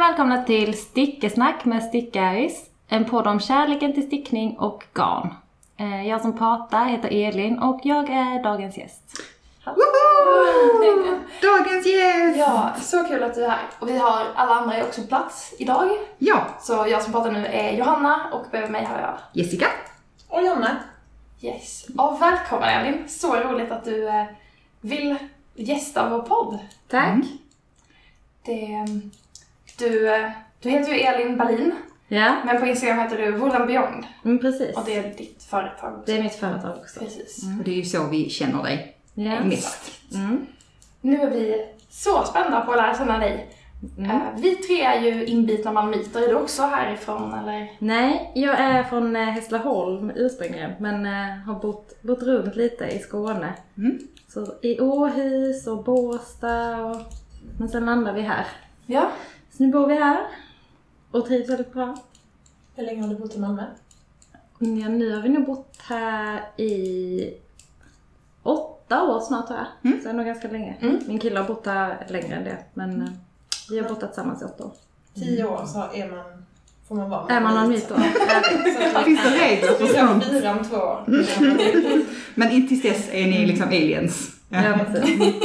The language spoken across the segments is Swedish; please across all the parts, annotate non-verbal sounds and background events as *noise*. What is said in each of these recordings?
Och välkomna till Stickesnack med Stickaris. En podd om kärleken till stickning och garn. Eh, Jag som pratar heter Elin och jag är dagens gäst. Woho! Dagens gäst! Ja, så kul att du är här. Och vi har alla andra är också på plats idag. Ja, Så jag som pratar nu är Johanna och bredvid mig har jag Jessica. Och Jonna. Yes. Och välkommen Elin! Så roligt att du eh, vill gästa vår podd. Tack. Mm. Det, eh, du, eh, du heter ju Elin Berlin, Ja, men på Instagram heter du Wool and Beyond. mm, precis. Och det är ditt företag också. Det är mitt företag också. Precis. Och det är ju så vi känner dig Ja. mest. Mm. Nu är vi så spända på att lära känna dig. Mm. Eh, vi tre är ju inbitna malmöiter. Är du också härifrån eller? Nej, jag är från eh, Hässleholm ursprungligen men har bott, bott runt lite i Skåne. Mm. Så i Åhus och Båstad och... Men sen landade vi här. Ja. Så nu bor vi här och trivs väldigt bra. Hur länge har du bott i Malmö? Ja, nu har vi nog bott här i åtta år snart tror jag. Mm. Så det är nog ganska länge. Mm. Min kille har bott här längre än det. Men eh, vi har bott här tillsammans i åtta år. Tio år så är man, får man vara Är man myt då? Finns det regler för sånt? fira om två år. Men in tills dess är ni liksom aliens. Ja, precis. *laughs*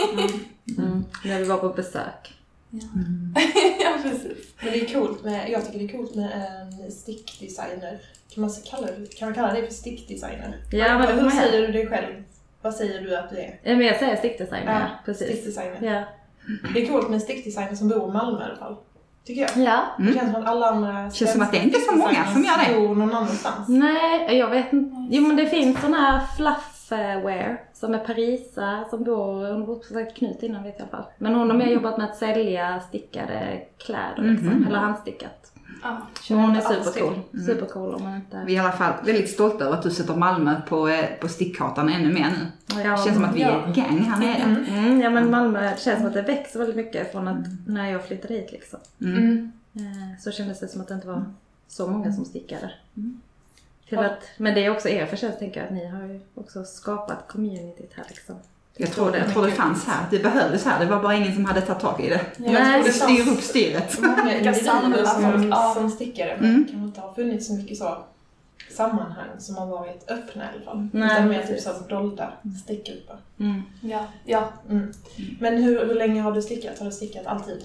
Mm. Mm. När vi var på besök. *laughs* ja, precis. Men det är coolt med, jag tycker det är coolt med en stickdesigner. Kan man, kalla, det- kan man kalla det för stickdesigner? Ja, men Hur säger du dig själv? Vad säger du att du är? Ja, men jag säger stickdesigner, ja. Ja, Precis. Stickdesigner. Ja. Det är coolt med en stickdesigner som bor i Malmö i alla fall. Tycker jag. ja. Mm. Det känns som att alla andra Känns som att det inte är så många som gör det. bor någon annanstans. Nej, jag vet inte. Jo men det finns sån här fluffwear som är Parisa som bor, hon har bott på Knut innan vet jag i alla fall. Men hon har mer jobbat med att sälja stickade kläder liksom, Mhm. eller handstickat. Ja. Så hon är supercool. till. Supercool om man inte... Vi är i alla fall väldigt stolta över att du sätter Malmö på, eh, på stickkartan ännu mer nu. Ja, Det känns som att vi är ett gang här nere. Mm, ja men Malmö, det känns som att det växer väldigt mycket från att när jag flyttade hit liksom. Mm. Mm. Eh, Så kändes det som att det inte var så många som stickade. Mm. Till att, men det är också er förtjänst tänker jag, att ni har ju också skapat communityt här liksom. Jag tror, det, jag tror det fanns här, det behövdes här. Det var bara ingen som hade tagit tag i det. Jag Nej, tror Det styr upp styret. många individer samlade som. Ja. som stickare. Men Mm. det kan inte ha funnits så mycket så sammanhang som har varit öppna i alla fall. Nej, Utan mer typ så dolda stickgrupper. Mm. Ja. ja. Mm. Men hur, hur länge har du stickat? Har du stickat alltid?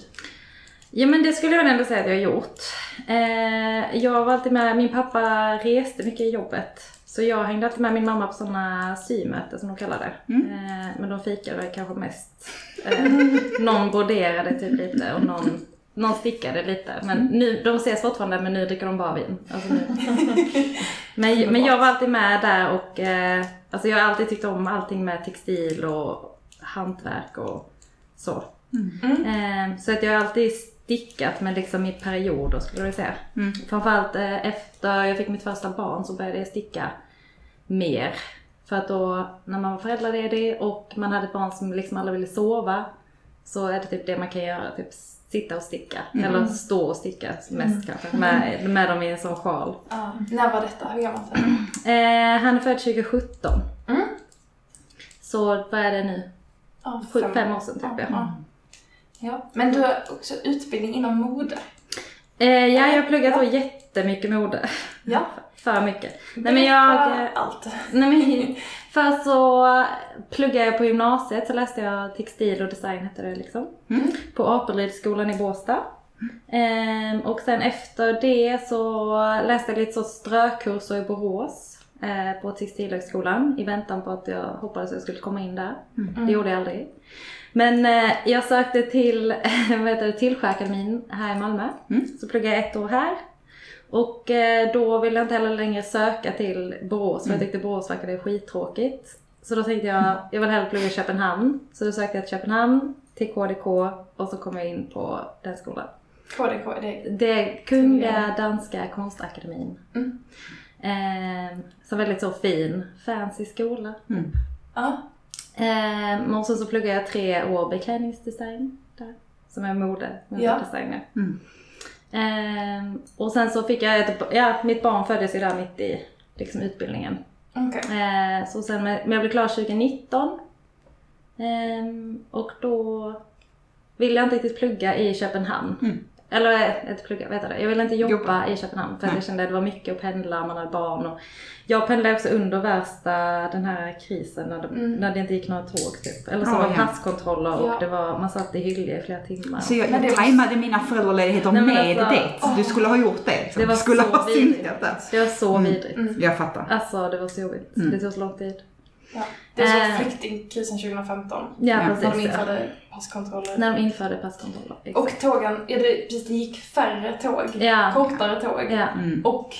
Ja men det skulle jag ändå säga att jag har gjort. Eh, jag var alltid med, min pappa reste mycket i jobbet. Så jag hängde alltid med min mamma på sådana symöten som de kallar det. Mm. Eh, men de fikade kanske mest. Eh, någon broderade typ lite och någon, någon stickade lite. Men nu, de ses fortfarande men nu dricker de bara vin. Alltså nu. *laughs* men, men jag var alltid med där och eh, alltså jag har alltid tyckt om allting med textil och hantverk och så. Eh, så att jag har alltid stickat men liksom i perioder skulle jag säga. Mm. Framförallt eh, efter jag fick mitt första barn så började jag sticka mer. För att då när man var föräldraledig och man hade ett barn som liksom aldrig ville sova så är det typ det man kan göra. Typ sitta och sticka. Eller stå och sticka mest kanske. Med, med dem i en sån sjal. ja. När var detta? Hur gammalt är det? *clears throat* Eh, han är född 2017. Mm. Så vad är det nu? Ja, Sju, fem år sedan typ ja. Ja. ja. Men du har också utbildning inom mode. Eh, ja, jag har pluggat då jättemycket mode. Ja. *laughs* För mycket. Nej men jag... Eh, Allt. Nej men *laughs* först så pluggade jag på gymnasiet så läste jag textil och design hette det liksom. Mm. På Apelrydsskolan i Båstad. Ehm, och sen efter det så läste jag lite så strökurser i Borås. Eh, på Textilhögskolan i väntan på att jag hoppades att jag skulle komma in där. Det gjorde jag aldrig. Men eh, jag sökte till *laughs* vad heter det, Tillsjöakademin här i Malmö. Mm. Så pluggade jag ett år här. Och eh, då ville jag inte heller längre söka till Borås för jag tyckte Borås verkade skittråkigt. Så då tänkte jag, jag vill hellre plugga i Köpenhamn. Så då sökte jag till Köpenhamn, till KDK och så kom jag in på den skolan. KDK, det är... Det är Kungliga Danska Konstakademin. Mm. Eh, så väldigt så fin, fancy skola. Mm. Ja. Eh, och sen så pluggade jag tre år beklädningsdesign där. Som är mode, Ja. modedesigner. Mm. Eh, och sen så fick jag ett, ja mitt barn föddes ju där mitt i liksom utbildningen. Eh, så sen, med- men jag blev klar 2019. Ehm, och då ville jag inte riktigt plugga i Köpenhamn. Mm. Eller eh, inte plugga, vet jag det. Jag ville inte jobba, Jobba. i Köpenhamn för att jag kände att det var mycket att pendla, man hade barn och jag pendlade också under värsta den här krisen när det, Mm. när det inte gick några tåg typ. Eller så Ja, var det ja. passkontroller och Ja. det var, man satt i Hyllie i flera timmar. Så jag, jag var- tajmade mina föräldraledigheter med alltså- det. Du skulle ha gjort det. Liksom. Det var du skulle så ha vidrigt. Det var så Mm. vidrigt. Mm. Jag fattar. Alltså det var så jobbigt. Mm. Det tog så lång tid. Ja. Det är som Eh. flyktingkrisen 2015. Ja. När de införde passkontroller. När de införde passkontroller. Exakt. Och tågen, ja det, precis, det gick färre tåg. Ja. Kortare tåg. Ja. Mm. Och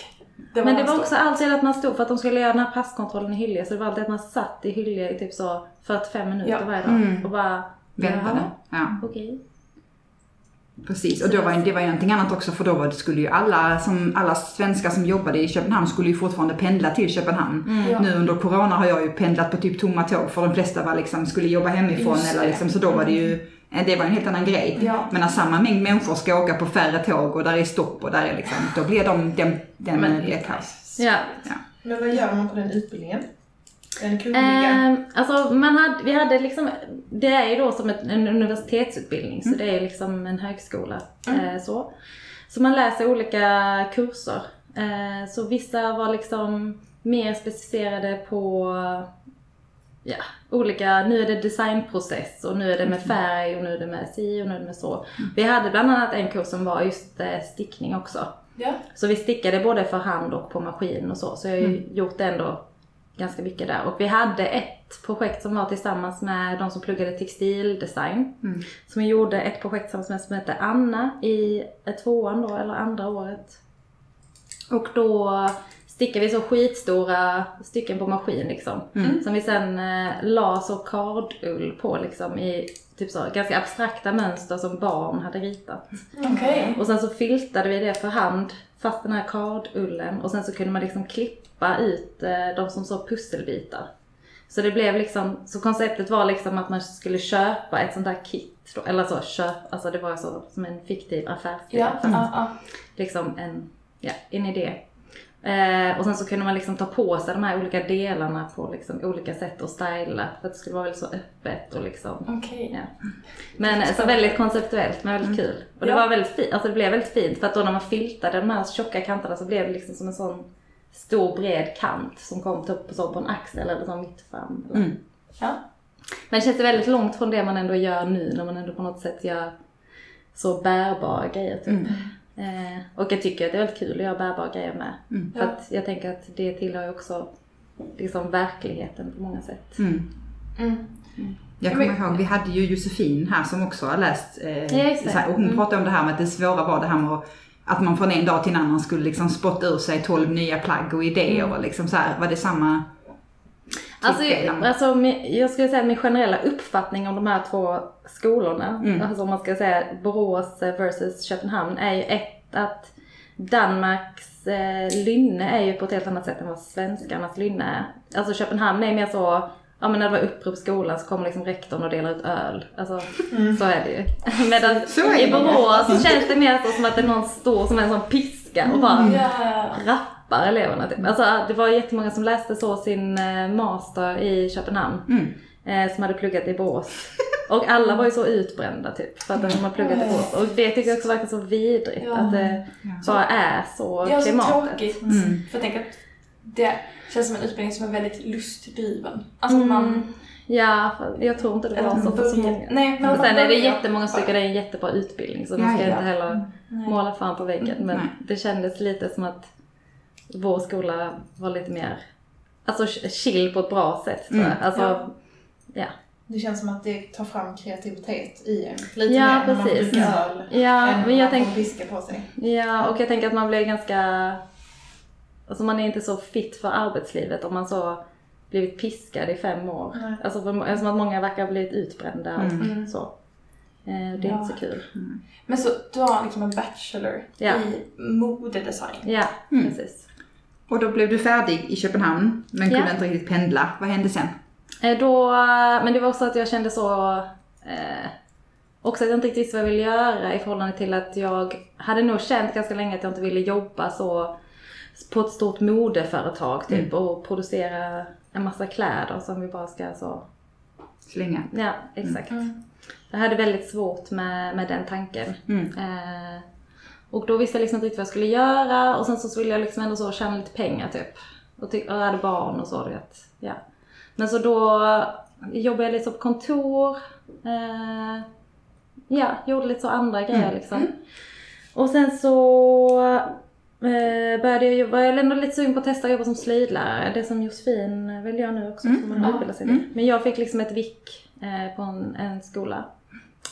det Men det var också alltid att man stod, för att de skulle göra den här passkontrollen i Hyllie, så det var alltid att man satt i Hyllie i typ så 45 minuter Ja. varje dag. Mm. Och bara, Väntade. Ja, okej. Precis. Och då var, det var ju någonting annat också för då var det, skulle ju alla, som, alla svenskar som jobbade i Köpenhamn skulle ju fortfarande pendla till Köpenhamn. Mm. Ja. Nu under corona har jag ju pendlat på typ tomma tåg för de flesta var liksom, skulle jobba hemifrån Just eller det. liksom, så då var det ju, eh, det var en helt annan grej. Ja. Men när samma mängd människor ska åka på färre tåg och där är stopp och där är liksom, då blir de, den, den Men blir kaos. Ja. Men vad gör man på den utbildningen? Den kungliga? Ehm, alltså man hade, vi hade liksom, det är ju då som ett, en universitetsutbildning så det är liksom en högskola. Eh, så. så man läser olika kurser. Eh, så vissa var liksom mer specificerade på ja, olika, nu är det designprocess och nu är det med färg och nu är det med si och nu är det med så. Vi hade bland annat en kurs som var just eh, stickning också. Ja. Så vi stickade både för hand och på maskin och så. Så jag har ju gjort det ändå ganska mycket där. Och vi hade ett projekt som var tillsammans med de som pluggade textildesign. Mm. Som vi gjorde ett projekt tillsammans med som hette Anna i eh, tvåan då, eller andra året. Och då stickade vi så skitstora stycken på maskin liksom. Mm. Som vi sen eh, la så kardull på liksom i typ så ganska abstrakta mönster som barn hade ritat. Okej. Och sen så filtade vi det för hand, fast den här kardullen. Och sen så kunde man liksom klippa ut eh, de som så pusselbitar. Så det blev liksom, så konceptet var liksom att man skulle köpa ett sånt där kit. Då, eller så köp, alltså det var så som en fiktiv affärsidé. Ja, fast ja, ja. liksom en, ja, en idé. Eh, och sen så kunde man liksom ta på sig de här olika delarna på liksom olika sätt och styla. För att det skulle vara väldigt så öppet och liksom Okej. Ja. Men så väldigt konceptuellt men väldigt kul. Och det var väldigt fint, alltså det blev väldigt fint för att då när man filtade de här tjocka kanterna så blev det liksom som en sån stor bred kant som kom typ så på en axel eller så mitt fram. eller- Mm. Ja. Men det känns väldigt långt från det man ändå gör nu när man ändå på något sätt gör så bärbara grejer typ. Mm. Eh, och jag tycker att det är väldigt kul att göra bärbara grejer med. Mm. För Ja. att jag tänker att det tillhör ju också liksom verkligheten på många sätt. Mm. Mm. Jag kommer ihåg, vi hade ju Josefin här som också har läst, eh, Ja, och hon Mm. pratade om det här med att det svåra var det här med att, att man från en dag till en annan skulle liksom spotta ur sig 12 nya plagg och idéer Mm. och liksom så här, var det samma? Alltså, alltså jag skulle säga min generella uppfattning om de här två skolorna, Mm. alltså om man ska säga Borås versus Köpenhamn, är ju ett att Danmarks eh, lynne är ju på ett helt annat sätt än vad svenskarnas lynne är. Alltså Köpenhamn är mer så, ja men när det var upprop i skolan så kommer liksom rektorn och delar ut öl. Alltså så är det ju. Medan Så i. Borås så känns det mer så som att det är någon står som en sån piska och bara Ja. rappar eleverna typ. Alltså det var jättemånga som läste så sin eh, master i Köpenhamn. Mm. Eh, som hade pluggat i Borås. Och alla var ju så utbrända typ för att de har pluggat i Borås. Och det tycker jag också verkar så vidrigt. Ja. Att det bara är så Det är så klimatet. tråkigt. Mm. För tänker att det känns som en utbildning som är väldigt lustdriven. Alltså att man... Mm. Ja, jag tror inte det var så för så många. Nej, men man sen är det jättemånga som tycker det är en jättebra utbildning så Ja, ska ja. inte heller Nej. måla fan på väggen. Men Nej. det kändes lite som att vår skola var lite mer, alltså chill på ett bra sätt tror jag. Mm. Alltså, Ja. ja. Det känns som att det tar fram kreativitet i en. Lite Ja, mer när man precis. dricker öl. Ja, än men jag man tänk, på sig. ja, och jag tänker att man blir ganska, alltså man är inte så fit för arbetslivet om man så blivit piskad i fem år. Nej. Alltså för, eftersom att många verkar ha blivit utbrända och Mm. så. Eh, det är Ja. inte så kul. Men så du har liksom en bachelor Ja. i modedesign. Ja, Mm. precis. Och då blev du färdig i Köpenhamn men kunde Ja. inte riktigt pendla. Vad hände sen? Eh, Då, men det var också att jag kände så, eh, också att jag inte riktigt visste vad jag ville göra i förhållande till att jag hade nog känt ganska länge att jag inte ville jobba så på ett stort modeföretag typ och producera en massa kläder som vi bara ska så, Slänga. ja exakt. Mm. Jag hade väldigt svårt med, med den tanken. Mm. Eh, Och då visste jag liksom inte riktigt vad jag skulle göra och sen så ville jag liksom ändå så tjäna lite pengar typ. Och, ty- och jag hade barn och så du vet. Ja. Men så då jobbade jag lite så på kontor. Eh, ja, gjorde lite så andra grejer liksom. Och sen så eh, började jag, jobba- jag ändå lite sugen på att testa att jobba som slöjdlärare. Det som Josefin vill göra nu också, som hon utbildar sig till. Men jag fick liksom ett vick eh, på en, en skola.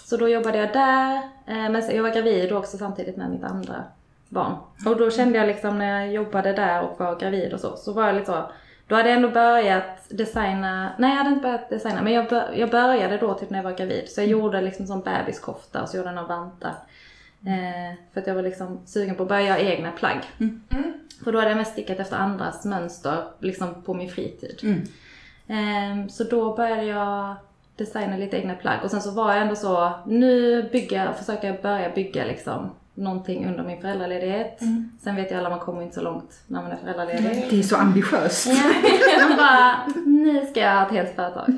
Så då jobbade jag där, eh, men jag var gravid också samtidigt med mitt andra barn. Och då kände jag liksom när jag jobbade där och var gravid och så, så var jag lite så, då hade jag ändå börjat designa, nej jag hade inte börjat designa, men jag, bör, jag började då typ när jag var gravid. Så jag gjorde liksom som bebiskofta och så gjorde jag några vantar. Eh, för att jag var liksom sugen på att börja göra egna plagg. För då hade jag mest stickat efter andras mönster, liksom på min fritid. Mm. Ehm, så då började jag designa lite egna plagg och sen så var jag ändå så, nu bygga, försöker jag börja bygga liksom någonting under min föräldraledighet. Sen vet ju alla, man kommer inte så långt när man är föräldraledig. Det är så ambitiöst. Ja, *laughs* man bara, nu ska jag ha ett helt företag.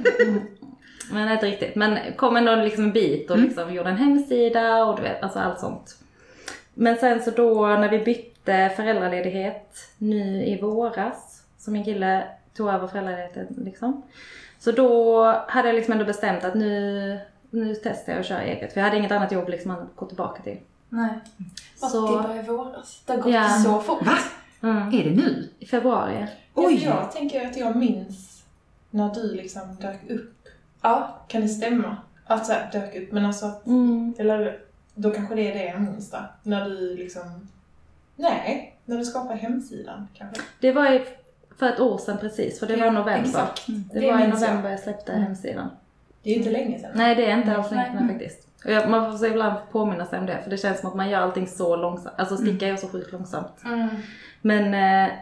Men inte riktigt. Men kom ändå liksom en bit och liksom gjorde en hemsida och du vet, alltså allt sånt. Men sen så då när vi bytte föräldraledighet nu i våras, så min kille tog över föräldraledigheten liksom. Så då hade jag liksom ändå bestämt att nu, nu testar jag att köra eget. För jag hade inget annat jobb liksom att gå tillbaka till. Nej. Så... Så- Det var i våras. Det har gått Ja. så fort. Va? Mm. Är det nu? I februari. Ja, Oj! för jag tänker att jag minns när du liksom dök upp. Ja. Kan det stämma? Att så här, dök upp, men alltså att, Mm. eller då kanske det är det jag minns. När du liksom, nej, när du skapade hemsidan kanske. Det var ju för ett år sedan precis, för det var Ja, november. Exakt. Det, Det var i minns jag. november jag släppte hemsidan. Det är ju inte länge sedan. Nej, det är inte alls länge sedan faktiskt. Och jag, man får så ibland påminna sig om det, för det känns som att man gör allting så långsamt. Alltså sticka gör så sjukt långsamt. Mm. Men eh,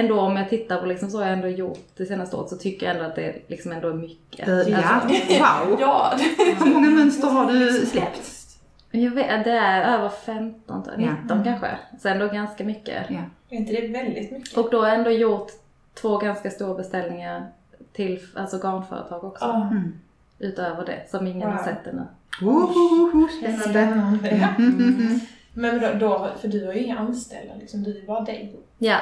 ändå om jag tittar på liksom så jag ändå gjort det senaste året så tycker jag ändå att det liksom ändå är mycket. Ja, Alltså, wow. *laughs* Ja. Hur många mönster har du släppt? jag vet, det är över 15, tror jag, Ja. 19 kanske. Så ändå ganska mycket. Ja. Är inte det väldigt mycket? Och då har jag ändå gjort två ganska stora beställningar till alltså garnföretag också. Ja. Mm. Utöver det, som ingen har Wow. sett ännu. Spännande. Spännande. Mm. Men då, för du har ju inga anställda liksom, du är bara dig. Ja,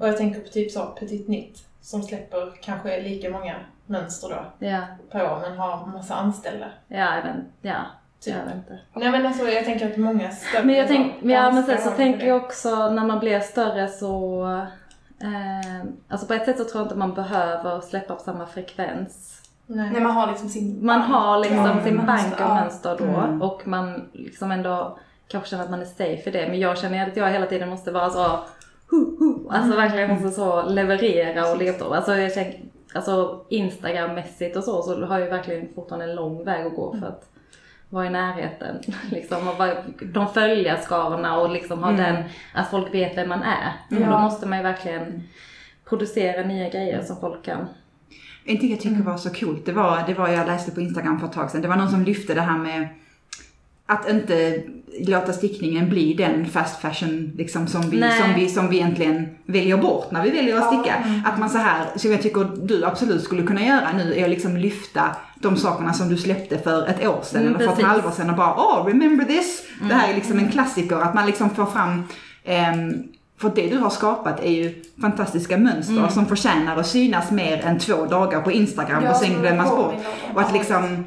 Och jag tänker på typ så Petit Nitt som släpper kanske lika många mönster då ja, per år men har massa anställda. ja, vet, ja, Typ. jag vet inte. Nej men alltså jag tänker att många större Men jag tänk, ja, men sen så tänker jag också när man blir större så... Eh, alltså på ett sätt så tror jag inte man behöver släppa på samma frekvens. Nej. När man har liksom sin Man har liksom Ja, sin mönster, bank av ja. mönster då Mm. och man liksom ändå kanske känner att man är safe i det. Men jag känner att jag hela tiden måste vara så... Hu, hu, alltså verkligen måste så leverera och leta. Alltså jag tänker, alltså Instagram-mässigt och så, så har jag verkligen fortfarande en lång väg att gå för att vara i närheten. *laughs* Liksom, och vara, de följarskarorna och liksom ha Mm. den, att folk vet vem man är. Och då måste man ju verkligen producera nya grejer som folk kan. En jag tycker var så coolt, det var, det var jag läste på Instagram för ett tag sedan, det var någon som lyfte det här med att inte låta stickningen bli den fast fashion liksom som vi, Nej. som vi, som vi egentligen väljer bort när vi väljer att sticka. Att man så här, som jag tycker du absolut skulle kunna göra nu, är att liksom lyfta de sakerna som du släppte för ett år sedan Mm, eller för ett. Mm. halvår sedan och bara oh, remember this? Det här är liksom en klassiker, att man liksom får fram ehm, för det du har skapat är ju fantastiska mönster Mm. som förtjänar att synas mer än två dagar på Instagram och sen glömmas bort. Och att liksom,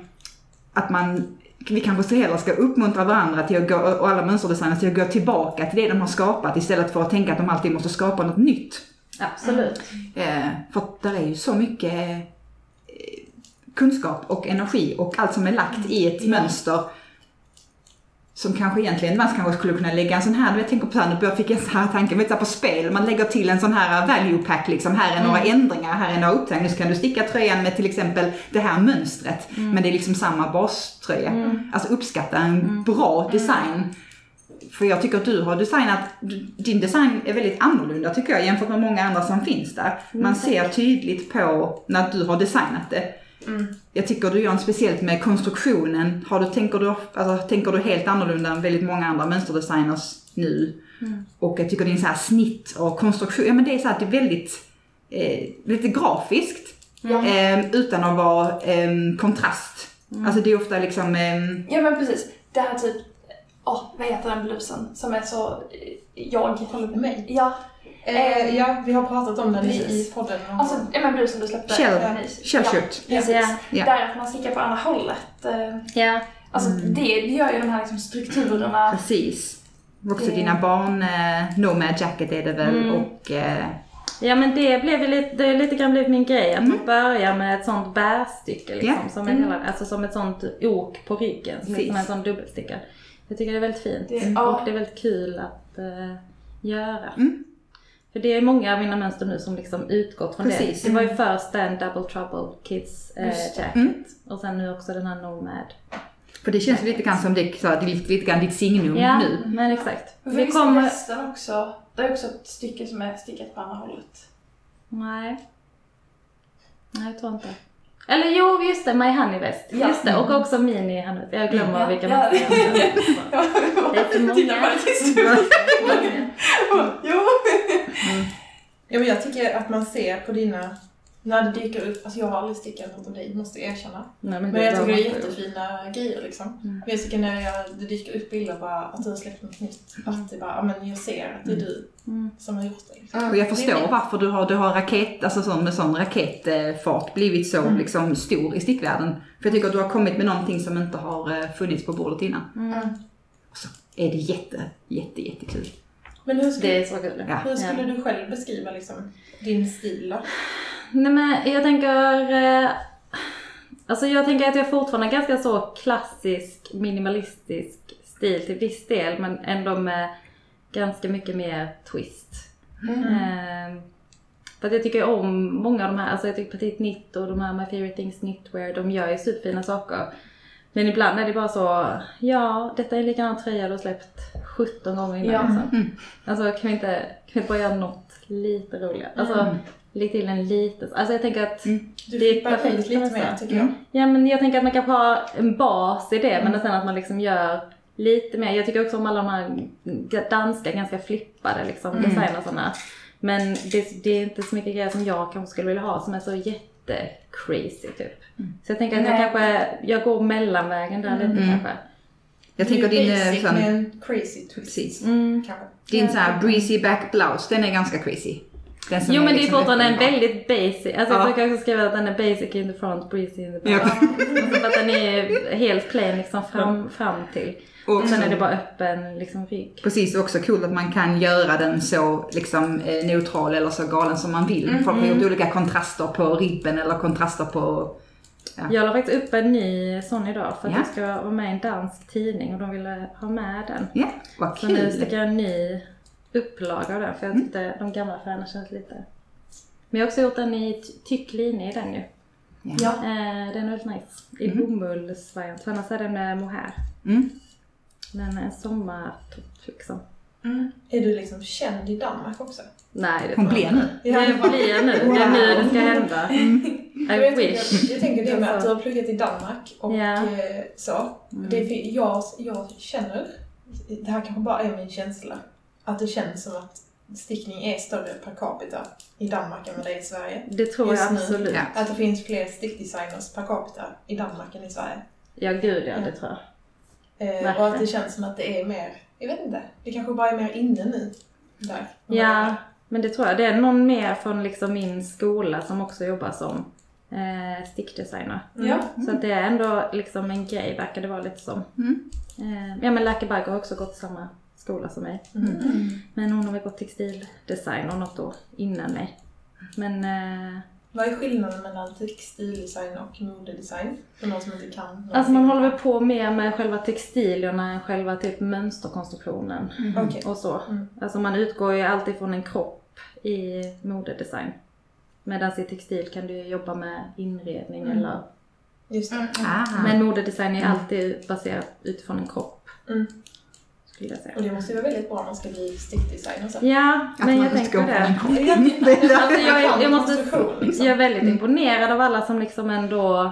att man, vi kanske så hellre ska uppmuntra varandra till att gå, och alla mönsterdesigners till att gå tillbaka till det de har skapat istället för att tänka att de alltid måste skapa något nytt. Absolut. Eh, för där är ju så mycket eh, kunskap och energi och allt som är lagt i ett mönster som kanske egentligen, man kanske skulle kunna lägga en sån här, jag tänker på så här, nu fick jag en sån här tanke, vet du, på spel, man lägger till en sån här value pack liksom, här är några ändringar, här är några upptag, nu kan du sticka tröjan med till exempel det här mönstret, men det är liksom samma baströja. Alltså uppskatta en bra design. För jag tycker att du har designat, din design är väldigt annorlunda tycker jag jämfört med många andra som finns där. Man ser tydligt på när du har designat det. Jag tycker du gör något speciellt med konstruktionen. Har du, tänker, du, alltså, tänker du helt annorlunda än väldigt många andra mönsterdesigners nu? Och jag tycker din så här snitt och konstruktion, ja men det är så här, det är väldigt, eh, lite grafiskt. Eh, utan att vara eh, kontrast. Alltså det är ofta liksom, eh, Ja men precis. Det här typ Åh, vad heter den blusen som är så... eh, Jag. Kolla på mig. Ja, Eh, ja, vi har pratat om den i, Precis. i podden. alltså ja, men blusen du släppte. Shell- nyss. shell ja. Ja. Ja. Där att man stickar på andra hållet. eh, Ja. Alltså det, det gör ju de här liksom strukturerna. Precis. Också Det- dina barn, eh, Nomad Jacket är det väl Mm. och eh, Ja men det blev ju lite, det är lite grann blivit min grej att man börjar med ett sånt bärstycke liksom. Ja. Som, Mm. hela, alltså som ett sånt ok på ryggen. Som liksom en sån dubbelsticka. Jag tycker det är väldigt fint. Det- ja. Och det är väldigt kul att eh, göra. Mm. För det är många av mina mönster nu som liksom utgått från Precis. det. Det var ju först en Double Trouble Kids eh, jacket. Mm. Och sen nu också den här Nomad. för det känns lite grann som det, så, det är lite, lite grann ditt signum Ja, nu. men exakt. För Vi kommer... resten också, det är också ett stycke som är stickat på andra hållet. Nej. Nej, jag tror inte. Eller jo, just det, My Honey Vest. Ja. Just det, och också Mini Honey. Jag glömmer Ja, vilka ja. västar jag har. Det är för många. Titta på det tills *laughs* Jo. Ja, men jag tycker att man ser på dina, när det dyker upp, alltså jag har aldrig stickat något av dig, måste jag erkänna. Nej, Men jag bra tycker det är jättefina grejer liksom. Mm. Men jag tycker när jag, det dyker upp bilder bara att du har släppt något nytt, att det bara, ja men jag ser att det är du Mm. som har gjort det. Liksom. Och jag förstår varför du har, du har raket, alltså sån, med sån raketfart blivit så Mm. liksom stor i stickvärlden. För jag tycker att du har kommit med någonting som inte har eh, funnits på bordet innan. Mm. Och så är det jätte, jätte, jättekul. Men hur skulle, Det är så kul. Ja. hur skulle du själv beskriva liksom, din stil då? Nej men jag tänker... Eh, alltså jag tänker att jag fortfarande är ganska så klassisk minimalistisk stil till viss del men ändå med ganska mycket mer twist. Eh, för att jag tycker om många av de här, alltså jag tycker Petit Knit och de här My Favorite Things Knitwear, de gör ju superfina saker. Men ibland är det bara så, ja detta är en likadan tröja du har släppt 17 gånger innan. Ja. Liksom. Alltså kan vi, inte, kan vi inte bara göra något lite roligare? Alltså lägg till en liten, alltså jag tänker att Du Det är flippar perfekt lite mer tycker jag. Ja men jag tänker att man kanske har en bas i det men sen att man liksom gör lite mer. Jag tycker också om alla de här danska ganska flippade liksom Mm. designersarna. Men det, det är inte så mycket grejer som jag kanske skulle vilja ha som är så jätte crazy typ. Mm. Så jag tänker att jag Nej. kanske, jag går mellanvägen där lite kanske. Jag Det är tänker din, eh, basic sån, med en crazy twist. precis. Mm. Din så här breezy back blouse, den är ganska crazy. Den som Jo men det är liksom fortfarande en väldigt basic, alltså Ja. jag brukar också skriva att den är basic in the front, breezy in the back. Ja. Alltså att den är helt plain liksom fram, fram till. Och sen är det bara öppen liksom rygg. Precis, och också coolt att man kan göra den så liksom, eh, neutral eller så galen som man vill. Mm, Folk har gjort olika kontraster på ribben eller kontraster på... Ja. Jag la faktiskt upp en ny sån idag för att Ja. jag ska vara med i en dansk tidning och de ville ha med den. Ja, vad Så nu kul! sticker jag en ny upplaga av den för jag tyckte de gamla färgerna känns lite... Men jag har också gjort en i ty- tyck linje i den ju. Ja. Eh, den är väldigt nice. I bomullsvariant. För annars är den med mohair. Mm. Den är en sommartopp liksom. Är du liksom känd i Danmark också? Nej det Hon blir jag nu. inte. Det blir nu. Det är nu det ska hända. Jag I tänker, wish. jag tänker det med att du har pluggat i Danmark och Ja. eh, så. Det är, för- jag, jag känner, det här kanske bara är min känsla, att det känns som att stickning är större per capita i Danmark än vad det är i Sverige. Det tror Just jag nu. absolut. Ja. Att det finns fler stickdesigners per capita i Danmark än i Sverige. Ja gud ja, det tror jag. Eh, och att det känns som att det är mer, jag vet inte, det kanske bara är mer inne nu. Där. Ja, men det tror jag. Det är någon mer från liksom min skola som också jobbar som eh, stickdesigner. Ja. Så att det är ändå liksom en grej, verkar det vara lite som. Mm. Eh, ja men Lärke Bagger har också gått samma skola som mig. Mm. Men hon har väl gått textildesign och något år innan mig. Men eh, Vad är skillnaden mellan textildesign och modedesign? För någon som inte kan någonting. alltså man håller väl på mer med själva textilierna än själva typ mönsterkonstruktionen. Okej. och så. Mm. Alltså man utgår ju alltid från en kropp i modedesign. Medan i textil kan du jobba med inredning Mm. eller... Just det. Ah. Men modedesign är alltid baserat utifrån en kropp. Mm. Skulle jag säga. Och det måste ju vara väldigt bra om man ska bli stickdesigner sen. Ja, Att men man jag tänker det. Det. Alltså jag, är- jag måste... Liksom. Jag är väldigt imponerad av alla som liksom ändå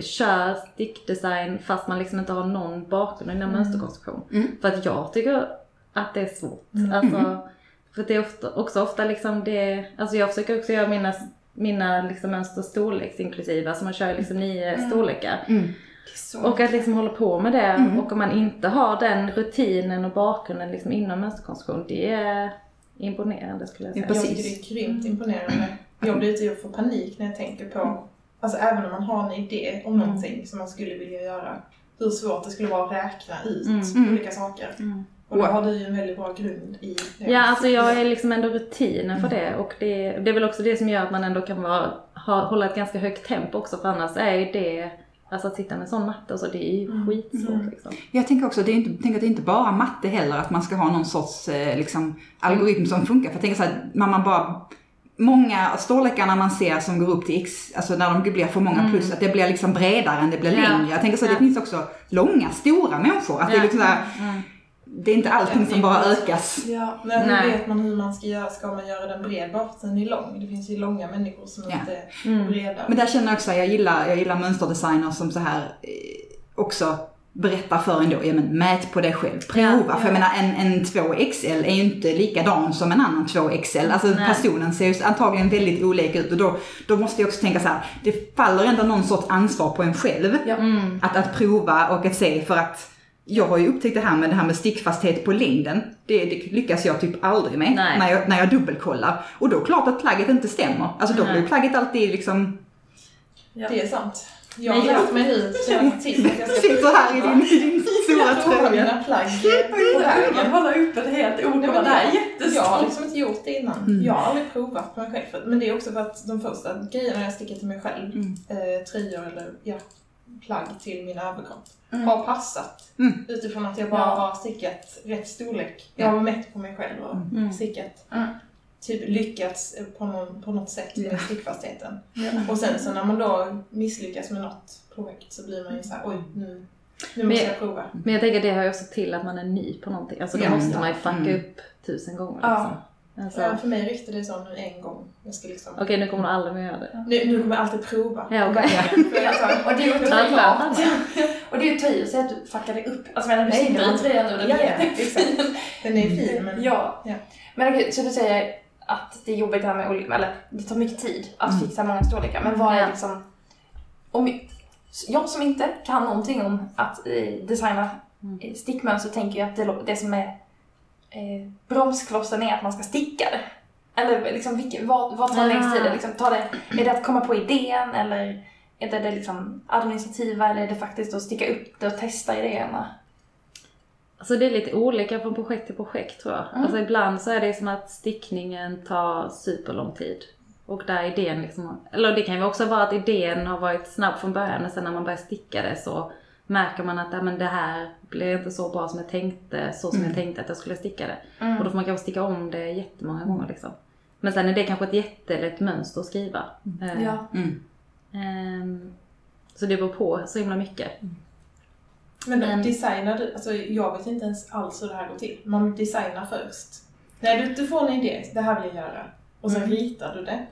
kör stickdesign fast man liksom inte har någon bakgrund inom mönsterkonstruktion. Mm. För att jag tycker att det är svårt. Mm. Alltså, för att det är ofta, också ofta liksom det, alltså jag försöker också göra mina, mina liksom mönster storleksinklusiva, så man kör liksom nio storlekar. Mm. Så. Och att liksom hålla på med det Mm. och om man inte har den rutinen och bakgrunden liksom inom mönsterkonstruktion, det är imponerande skulle jag Ja, säga. Jag precis. tycker det är grymt imponerande. Jag blir lite jag får panik när jag tänker på, alltså även om man har en idé om Mm. någonting som man skulle vilja göra, hur svårt det skulle vara att räkna ut Mm. olika saker. Mm. Och då har du ju en väldigt bra grund i det. Ja, alltså jag är liksom ändå rutinen för Mm. det och det, det är väl också det som gör att man ändå kan vara, ha, hålla ett ganska högt tempo också för annars är ju det, alltså att sitta med sån matte och så, det är ju Mm. skitsvårt liksom. Jag tänker också, det är inte, tänker att det är inte bara matte heller, att man ska ha någon sorts eh, liksom, algoritm som funkar. För jag tänker så här, när man bara Många storlekarna man ser som går upp till x, alltså när de blir för många plus, att det blir liksom bredare än det blir Mm. Ja. längre. Jag tänker så att det Ja. finns också långa, stora människor. Att det är Ja. liksom så här, Mm. Det är inte allting som bara ökas. Ja, men hur Nej. vet man hur man ska göra? Ska man göra den bred bara för att den är lång? Det finns ju långa människor som Ja. inte är Mm. breda. Men där känner jag också, jag gillar, jag gillar mönsterdesigners som så här eh, också berättar för en då, ja men mät på dig själv, prova. Ja, för jag menar en, en 2XL är ju inte likadan som en annan 2XL. Alltså Nej. personen ser ju antagligen väldigt olika ut och då, då måste jag också tänka så här, det faller ändå någon sorts ansvar på en själv. Ja. Mm. Att, att prova och att se för att jag har ju upptäckt det här med det här med stickfasthet på längden. Det, det lyckas jag typ aldrig med Nej. när jag, när jag dubbelkollar. Och då är det klart att plagget inte stämmer. Alltså då blir plagget alltid liksom Ja. Det är sant. Jag har jag- lärt mig nu tiden att jag ska sitter här i din, i din stora Jag tröja. mina plagg på vägen. håller upp ett helt Nej, ord men och det här är jag, jag har liksom inte gjort det innan. Mm. Jag har aldrig provat på mig själv. Men det är också för att de första grejerna jag stickar till mig själv, Mm. eh, tröjor eller ja, plagg till min överkropp, Mm. har passat. Mm. Utifrån att jag bara Ja. har stickat rätt storlek. Jag har mätt på mig själv och Mm. stickat. Mm. Typ lyckats på, någon, på något sätt med stickfastheten. Och sen så när man då misslyckas med något projekt så blir man ju såhär, oj nu, nu måste jag- jag prova. Men jag tänker det hör ju också till att man är ny på någonting. Alltså då Ja. måste man ju fucka Mm. upp tusen gånger Ja. Alltså, Ja, för mig räckte det så nu en gång. Jag ska liksom, Okej, nu kommer du aldrig mer göra det. nu, nu kommer jag alltid prova. Ja, tar- Och det är ju klart. *laughs* Och det är ju att säga att du fuckade upp. Alltså men du Nej, sitter i tröjan nu, den Ja, är exakt. Den är fin men... Ja. Ja. Men okej, så du säger att det är jobbigt det här med olika, eller det tar mycket tid att Mm. fixa många storlekar. Men vad är liksom, om jag som inte kan någonting om att eh, designa Mm. stickmönster tänker ju att det, det som är eh, bromsklossen är att man ska sticka det. Eller liksom, vilken, vad, vad tar Ah. längst tid? Liksom, tar det, är det att komma på idén eller är det det liksom administrativa eller är det faktiskt att sticka upp det och testa idéerna? Alltså det är lite olika från projekt till projekt tror jag. Mm. Alltså ibland så är det som att stickningen tar superlång tid. Och där idén liksom, eller det kan ju också vara att idén har varit snabb från början men sen när man börjar sticka det så märker man att men det här blev inte så bra som jag tänkte, så som Mm. jag tänkte att jag skulle sticka det. Mm. Och då får man kanske sticka om det jättemånga gånger liksom. Men sen är det kanske ett jättelätt mönster att skriva. Eh, Ja. Mm. ehm, så det beror på så himla mycket. Men, Men- designar du, alltså jag vet inte ens alls hur det här går till. Man designar först. Nej, du, du får en idé, det här vill jag göra. Och sen Mm. ritar du det.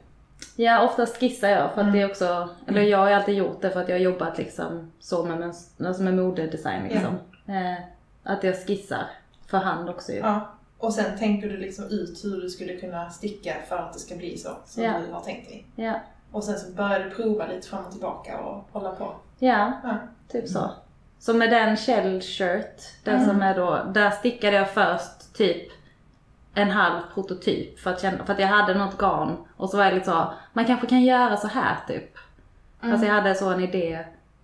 Ja, oftast skissar jag för att Mm. det är också, eller jag har alltid gjort det för att jag har jobbat liksom så med, alltså med modedesign liksom. Eh, att jag skissar för hand också ju. Ja. Och sen tänker du liksom ut hur du skulle kunna sticka för att det ska bli så som Ja. du har tänkt dig. Ja, Och sen så börjar du prova lite fram och tillbaka och hålla på. ja Ja. typ så. Så med den shell shirt, den Mm. som är då, där stickade jag först typ en halv prototyp för att, känna, för att jag hade något garn och så var jag lite så, man kanske kan göra så här typ. Mm. Alltså jag hade så en idé.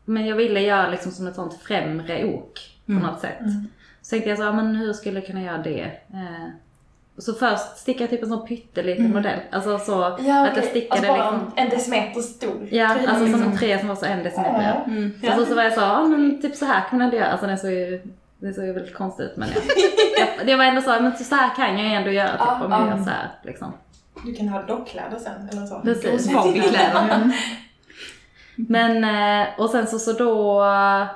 Men jag ville göra liksom som ett sånt främre ok på Mm. något sätt. Mm. Så tänkte jag så, ja, men hur skulle jag kunna göra det? Eh, så först stickade jag typ en sån pytteliten Mm. modell. Alltså så Ja, att jag stickade alltså liksom. en decimeter stor. Ja, tröja, alltså som liksom. en trä som var så en decimeter. Ja. Mm. Och så, så var jag så, ja men typ så här kan man ändå göra. Alltså den såg ju, det såg ju väldigt konstigt ut men jag, *laughs* jag, det var ändå så, men så här kan jag ju ändå göra typ Ja, om jag ja. gör så här liksom. Du kan ha dockkläder sen eller så. Precis. Barbiekläder. *laughs* Mm. Men, eh, och sen så, så då eh,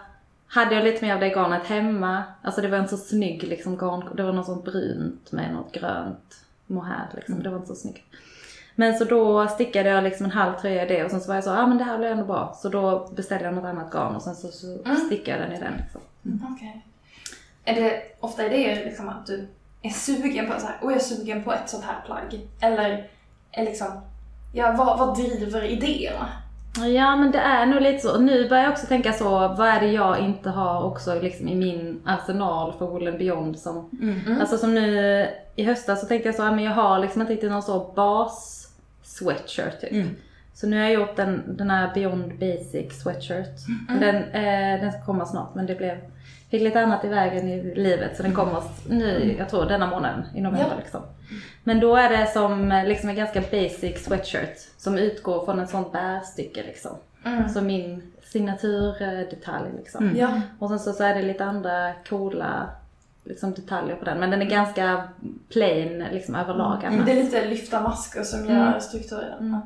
hade jag lite mer av det garnet hemma. Alltså det var inte så snygg liksom garn, det var något sånt brunt med något grönt mohair liksom. Det var inte så snyggt. Men så då stickade jag liksom en halv tröja i det och sen så var jag så, ja ah, men det här blir ändå bra. Så då beställde jag något annat garn och sen så, så Mm. stickade jag den i den liksom. Okej. Är det ofta idéer liksom att du är sugen på så här, och jag är sugen på ett sånt här plagg? Eller är liksom, ja vad, vad driver idéerna? Ja men det är nog lite så. Nu börjar jag också tänka så, vad är det jag inte har också liksom i min arsenal för Wool Beyond som, Mm. alltså som nu i höstas så tänkte jag så, men jag har liksom inte riktigt någon så bas sweatshirt typ. Mm. Så nu har jag gjort den, den här Beyond Basic sweatshirt. Den, eh, den ska komma snart men det blev, fick lite annat i vägen i livet så den kommer s- nu, jag tror denna månaden i november Ja. liksom. Men då är det som liksom en ganska basic sweatshirt som utgår från ett sånt bärstycke liksom. Mm. Så min signaturdetalj liksom. Mm. Ja. Och sen så, så är det lite andra coola liksom, detaljer på den. Men den är ganska plain liksom överlag annars. Det är lite lyfta masker som gör struktur i den. Mm.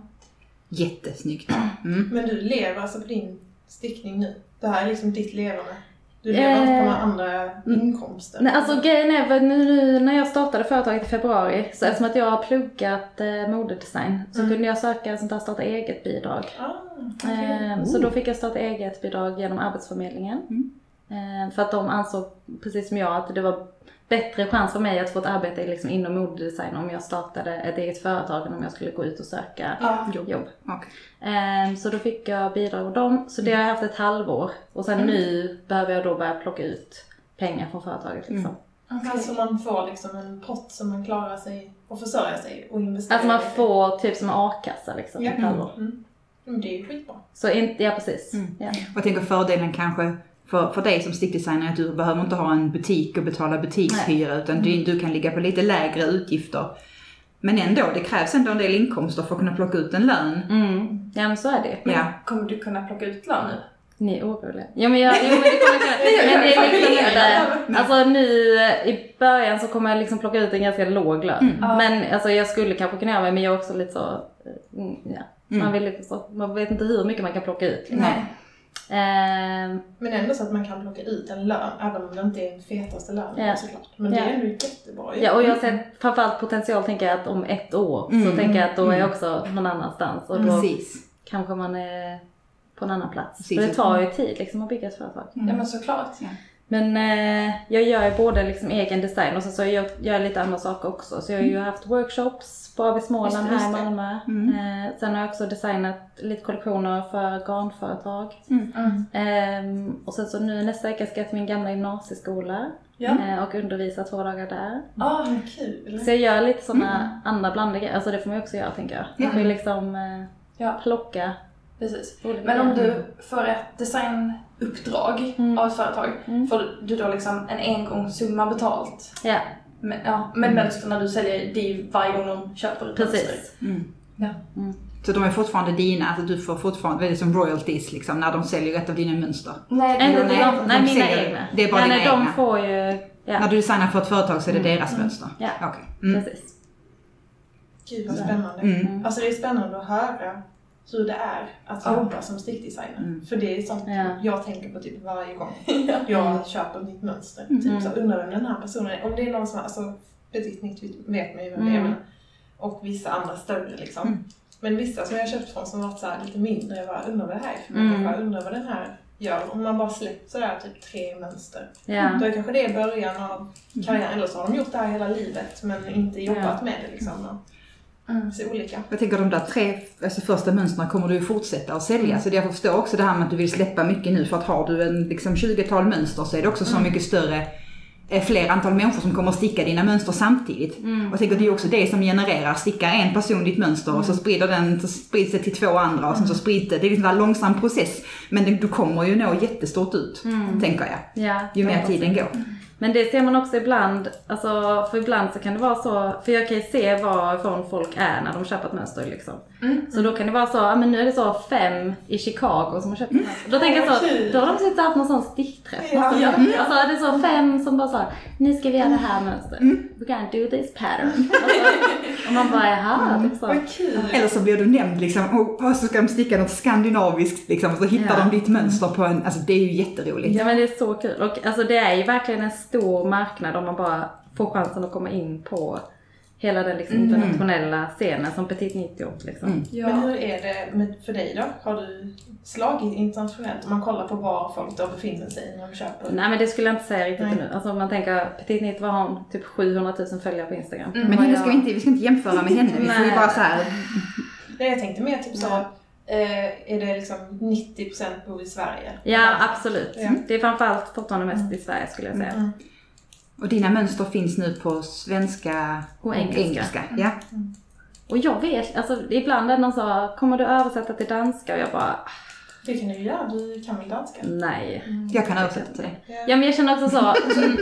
Jättesnyggt. Mm. Men du lever alltså på din stickning nu? Det här är liksom ditt levande? Du lever inte på Eh, några andra inkomster? Nej, alltså grejen är nu, nu när jag startade företaget i februari, så eftersom att jag har pluggat eh, modedesign så Mm. kunde jag söka sånt där starta eget bidrag. Ah, okej. Eh, Så då fick jag starta eget bidrag genom Arbetsförmedlingen. Mm. Eh, För att de ansåg, precis som jag, att det var bättre chans för mig att få ett arbete liksom inom modedesign om jag startade ett eget företag än om jag skulle gå ut och söka Ja. jobb. Okej. Eh, Så då fick jag bidrag av dem. Så det har jag haft ett halvår. Och sen nu behöver jag då börja plocka ut pengar från företaget liksom. Okej. Alltså man får liksom en pott som man klarar sig och försörja sig och investera Alltså man får typ som en a-kassa liksom. Ja. Ett halvår. Mm. Men det är ju skitbra. Så inte, ja precis. Mm. Ja. Och jag tänker fördelen kanske för, för dig som stickdesigner att du behöver inte ha en butik och betala butikshyra utan du, du kan ligga på lite lägre utgifter. Men ändå, det krävs ändå en del inkomster för att kunna plocka ut en lön. Mm. ja men så är det. Men Ja. kommer du kunna plocka ut lön nu? Ni är oroliga. Jo men, jag, jo, men det kommer jag kunna. *laughs* Men det är liksom inte, alltså nu i början så kommer jag liksom plocka ut en ganska låg lön. Ja. Men alltså jag skulle kanske kunna göra det men jag är också lite så, mm, ja. Man vill lite så, man vet inte hur mycket man kan plocka ut. Liksom. Nej. Ehm, Men ändå så att man kan plocka ut en lön, även om det inte är den fetaste lönen Ja. såklart. Men det Ja. är ändå jättebra ju. ja och jag ser framförallt potential tänker jag att om ett år så Mm. tänker jag att då är jag Mm. också någon annanstans och då Precis. kanske man är på en annan plats. Precis. För det tar ju tid liksom att bygga ett företag. Ja men såklart. Men eh, jag gör ju både liksom egen design och sen så jag gör jag lite andra saker också. Så jag har ju haft workshops på AB Småland här i. Malmö. Mm. Eh, sen har jag också designat lite kollektioner för garnföretag. Mm. Ehm, och sen så nu nästa vecka ska jag till min gamla gymnasieskola Ja. eh, och undervisa två dagar där. Ah, Men kul. Så jag gör lite sådana andra blandade. Alltså det får man ju också göra tänker jag. Man får ju liksom eh, Ja. plocka precis. Men om du får ett designuppdrag Mm. av ett företag, Mm. får du då liksom en engångssumma betalt? Ja, Men, ja, men mönstren du säljer, det är ju varje gång de köper ett mönster. precis. Mm. Ja. Så de är fortfarande dina, alltså du får fortfarande, det är som royalties liksom, när de säljer ett av dina mönster. Nej, det är de, nej, nej, de mina säljer- egna. det är bara ja, dina nej, de egna. får ju, ja. När du designar för ett företag så är det deras mönster? Ja. Okej. Mm. Precis. Gud vad spännande. Mm. Alltså det är spännande att höra hur det är att Ja. jobba som stickdesigner. Mm. För det är sånt Ja. jag tänker på typ varje gång Ja. *laughs* jag köper mitt mönster. Mm. Typ så undrar vem den här personen är. Om det är någon som, alltså Petit Nick vet man ju vem det är. Mm. men- Och vissa andra större liksom. Mm. Men vissa som jag har köpt från som varit så här lite mindre, jag bara undrar vad det här är för Mm. jag undrar vad den här gör. Om man bara släppt sådär typ tre mönster. Ja. Då är kanske det är början av karriären, eller så har de gjort det här hela livet men inte jobbat Ja. med det liksom. Mm. Är olika. Jag tänker de där tre alltså första mönstren kommer du ju fortsätta att sälja. Mm. Så det jag förstår också det här med att du vill släppa mycket nu för att har du en liksom 20-tal mönster så är det också så Mm. mycket större eh, fler antal människor som kommer att sticka dina mönster samtidigt. Mm. Och jag tänker det är också det som genererar, stickar en person ditt mönster och så sprider den, så sprids det till två andra och sen så sprids det. Det är liksom en långsam process. Men du kommer ju nå jättestort ut, Mm. tänker jag. Ja, Ju mer tiden går. Men det ser man också ibland, alltså för ibland så kan det vara så, för jag kan ju se varifrån folk är när de köper ett mönster liksom. Mm. Så då kan det vara så, ja men nu är det så fem i Chicago som har köpt mönster. Då tänker jag så, då har de suttit och haft någon sån stickträff. Ja, Alltså, ja, alltså det är så fem som bara sa, nu ska vi göra det här mönstret. We're gonna do this pattern. Alltså, och man bara, jaha, typ så. Vad kul! Eller så blir du nämnd liksom, och så ska de sticka något skandinaviskt liksom, och så hittar Ja. de ditt mönster på en, alltså det är ju jätteroligt. Ja men det är så kul. Och alltså det är ju verkligen en stor marknad om man bara får chansen att komma in på hela den liksom internationella scenen som Petit Nit gjort liksom. Mm. Ja. Men hur är det med, för dig då? Har du slagit internationellt? Om man kollar på var folk då befinner sig när de köper? Nej men det skulle jag inte säga riktigt Nej. nu. Alltså om man tänker Petit Nit var hon typ 700 000 följare på Instagram. Mm. Men henne jag- ska vi inte, vi ska inte jämföra med henne. Vi får ju bara så här, Nej, jag tänkte mer typ så, är det liksom 90% bor i Sverige. Ja, absolut. Ja. Det är framförallt fortfarande mest i Sverige skulle jag säga. Mm. Och dina mönster finns nu på svenska Och engelska. Ja. Och jag vet, alltså ibland är någon sa, kommer du översätta till danska? Och jag bara, Det kan du göra, du kan väl danska? nej. Jag kan översätta till det. Ja men jag känner också så, *laughs* mm,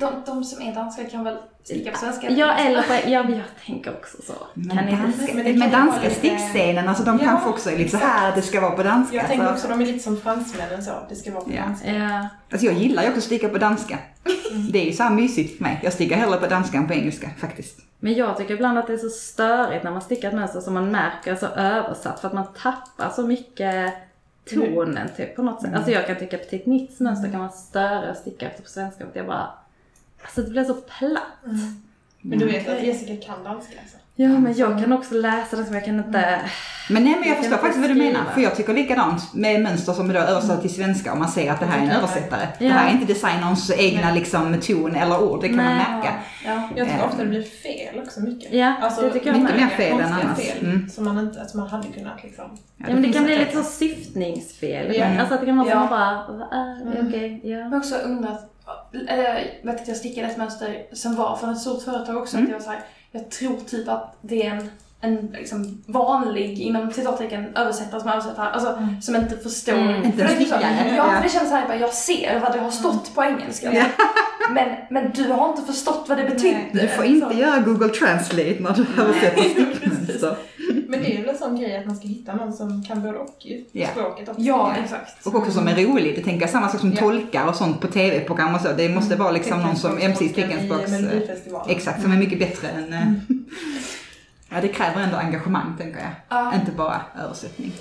De, de som är danska kan väl sticka på svenska? ja eller på, ja, jag tänker också så. Men, Kan ni inte danska, men det kan men danska lite- stickscenen, alltså de Ja, kanske också är lite så här, det ska vara på danska. Jag tänker så- också, de är lite som fransmännen så, det ska vara på Ja. danska. Ja. Alltså jag gillar ju också att sticka på danska. Det är ju så här mysigt för mig. Jag stickar hellre på danska än på engelska faktiskt. Men jag tycker ibland att det är så störigt när man stickar ett mönster som man märker är så översatt för att man tappar så mycket tonen typ på något sätt. Alltså jag kan tycka Petit Nits mönster kan vara större att sticka efter på svenska för att jag bara, alltså det blir så platt. Men du vet att Jessica kan danska alltså? Ja men jag kan också läsa det som jag kan inte, Men nej, men jag Jag förstår faktiskt vad du menar. För jag tycker likadant med mönster som är då översatt till svenska och man ser att det här är en översättare. Det Ja. här är inte designerns egna liksom ton eller ord, det kan man Nej. märka. Ja. Jag tycker Eh. ofta det blir fel också mycket. Ja, Alltså, det tycker jag mycket mer fel än annars. fel Mm. som man inte, som man hade kunnat liksom. Ja, men det kan bli lite så syftningsfel. Ja. Alltså att det kan vara så Ja. man bara, är Mm. okej, ja. Jag har också undrat, jag vet att jag stickade ett mönster som var från ett stort företag också. Mm. Att jag, var så här, jag tror typ att det är en, en liksom vanlig, inom citattecken, översättare som översätter, alltså som inte förstår. Mm. Inte För det är liksom, stickare, ja, för det känns såhär, jag ser vad det har stått på engelska. Ja. Men, men du har inte förstått vad det betydde. Du får inte Så. göra Google Translate när du översätter *laughs* stickmönster. Men det är väl en sån grej att man ska hitta någon som kan både och ju. Ja. Språket också. Ja, exakt. Och också som är rolig. Det tänker jag samma sak som Ja. tolkar och sånt på tv-program och så. Det måste vara liksom någon som, ja precis, teckenspråks... Exakt, som är mycket bättre än... eh, *laughs* Ja, det kräver ändå engagemang tänker jag. Ja. Inte bara översättning.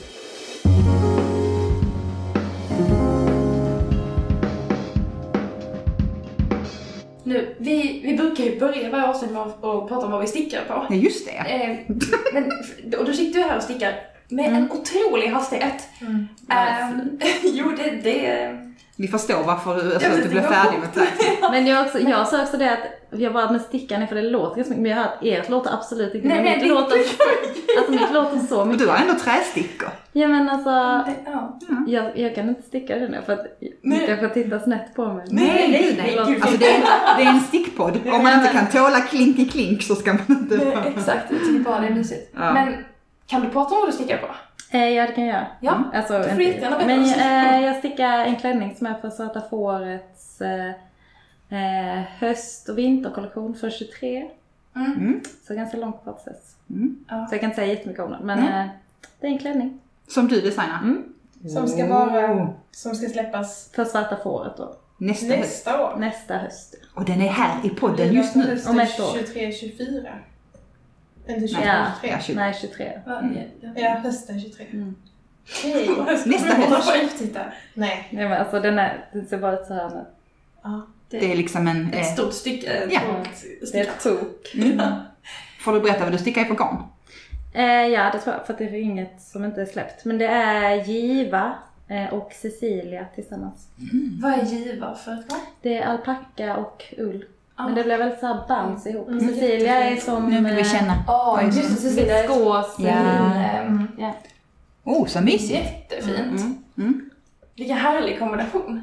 Nu, vi, vi brukar ju börja varje avsnitt med att prata om vad vi stickar på. Ja, just det. Eh, men, och du sitter ju här och stickar med en otrolig hastighet. Mm. Ehm, *laughs* jo, det, det... Vi förstår varför du, alltså, Ja, att du det blev färdig med det. Men jag, också, jag sa också det att jag bara, men stickan är för det låter ganska mycket, men jag hör att ert låter absolut inte, Nej, men nej, mitt det- låter, alltså mitt låter så mycket. du har ändå trästickor. Ja men alltså, Ja. jag, jag kan inte sticka det nu för att Nej. ni kanske tittar snett på mig. Nej, nej, Det nej, låter- gud. Alltså det är, det är en stickpodd. *laughs* Om man inte kan tåla klink i klink så ska man inte... Nej, exakt, jag tycker bara det är mysigt. Ja. Men kan du prata om vad du stickar på? Eh, ja det kan jag göra. Ja, Alltså, får inte- jättegärna berätta men du eh, jag stickar en klänning som är för Svarta Fårets eh, eh, höst och vinterkollektion för 23. Mm. Mm. Så ganska långt process. Mm. Ja. Så jag kan inte säga jättemycket om den. Men Nej. eh, det är en klänning. Som du designar. Mm. Som ska vara, Oh. som ska släppas För Svarta Fåret då. Nästa höst. nästa år. Nästa höst. Och den är här i podden just nu. Om ett år. 23, 24. Inte 23, Ja. 23. Ja, 20. Nej, 23. Va? Ja. Hösten 23. Mm. Hej! Nästa höst. Nej. Ja, men alltså den, är, den ser bara ut så här nu. Ja. Det är liksom en... Ett Eh, stort stycke. ett Ja. stort Det är ett tok. mm. Får du berätta vad du stickar i för garn? Eh, ja, det tror jag. För att det är inget som inte är släppt. Men det är Giva eh, och Cecilia tillsammans. Vad är giva för ett garn? Det är alpacka och ull. Ah. Men det blev väldigt såhär bounce ihop. Mm, Cecilia är som... Nu vill vi eh, känna. Vad är just det. Cecilia. är- Viskos. Ja. Ehm, Ja. Oh, så mysigt. Jättefint. Mm. Mm. Vilken härlig kombination.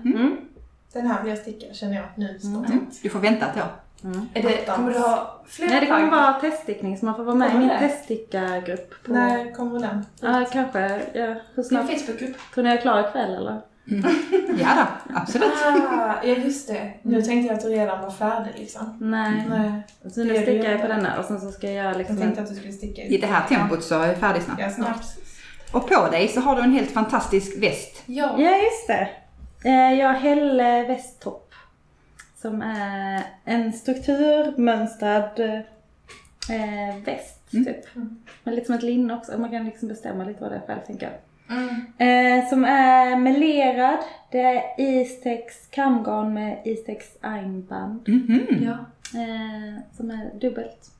Mm. Den här vill jag sticka känner jag nu Mm. spontant. Du får vänta ett år. Mm. Är det, kommer du ha fler Nej, det kommer vara teststickning så man får vara med i Kommer min det? teststickargrupp. På... När kommer den? Ja, kanske. Ja, hur Din snabbt? Facebookgrupp? Tror ni jag är klar ikväll eller? Ja då, absolut. Ah, ja just det. Nu tänkte jag att du redan var färdig liksom. Nej. Nej. Så nu stickar jag på denna och sen så ska jag göra Jag liksom tänkte en... att du skulle sticka I det här tempot så är jag färdig snart. Ja, snart. Och på dig så har du en helt fantastisk väst. Ja. Ja, just det. Eh, Jag har Helle västtopp. Som är en strukturmönstrad eh, väst, Mm. typ. Men lite som ett linne också. Man kan liksom bestämma lite vad det är själv, tänker jag. Mm. Eh, som är melerad. Det är Istex kamgarn med Istex armband. Mhm. Ja. Eh, som är dubbelt.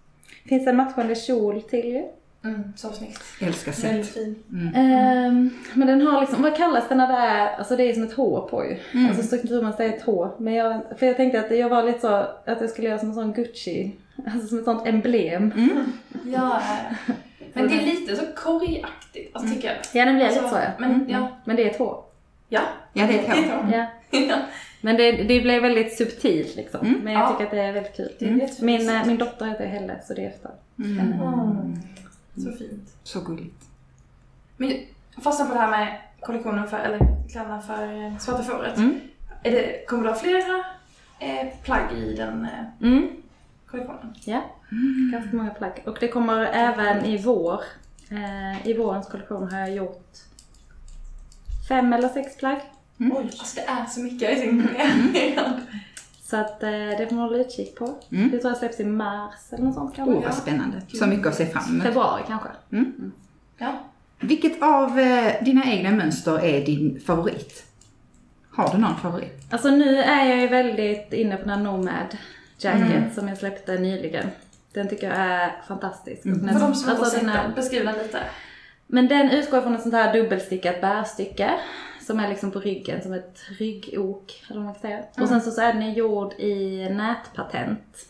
Finns en matchande kjol till ju. Mm, så snyggt. Jag älskar sätt. Väldigt fin. Mm. Ehm, men den har liksom, vad kallas det när det är, alltså det är som ett H på ju. Mm. Alltså strukturmönster är ett H. Men jag, för jag tänkte att jag var lite så, att jag skulle göra som en sån Gucci, alltså som ett sånt emblem. Mm. Ja. Men det är lite så korgaktigt, alltså tycker jag. Ja, den blir Alltså, lite så ja. Men Mm. ja, Men det är två. ja. Ja, det är ett hår. så. Ja. Ja. Men det, det blev väldigt subtilt liksom. Mm. Men jag Ja. tycker att det är väldigt kul. Det är. Min, eh, min dotter heter Helle, så det är efter Mm. henne. Mm. Så fint. Så gulligt. Men fastna på det här med kollektionen för, eller kläderna för eh, Svarta fåret. Mm. Är det, kommer du ha flera eh, plagg i den eh, Mm. kollektionen? Ja, ganska många plagg. Och det kommer även i vår. Eh, I vårens kollektion har jag gjort fem eller sex plagg. Oj, alltså det är så mycket. Jag är så imponerad. Så att eh, det får man hålla utkik på. Mm. Det tror jag släpps i mars eller något sånt kanske. Åh, vad spännande. Så mycket att se fram emot. Februari kanske. Ja. Vilket av eh, dina egna mönster är din favorit? Har du någon favorit? Alltså nu är jag ju väldigt inne på den här Nomad Jacket som jag släppte nyligen. Den tycker jag är fantastisk. Och den- För de som alltså, den är- den, beskriv den lite. Men den utgår från ett sånt här dubbelstickat bärstycke. Som är liksom på ryggen som ett ryggok, eller vad man kan säga. Och sen så, så är den gjord i nätpatent.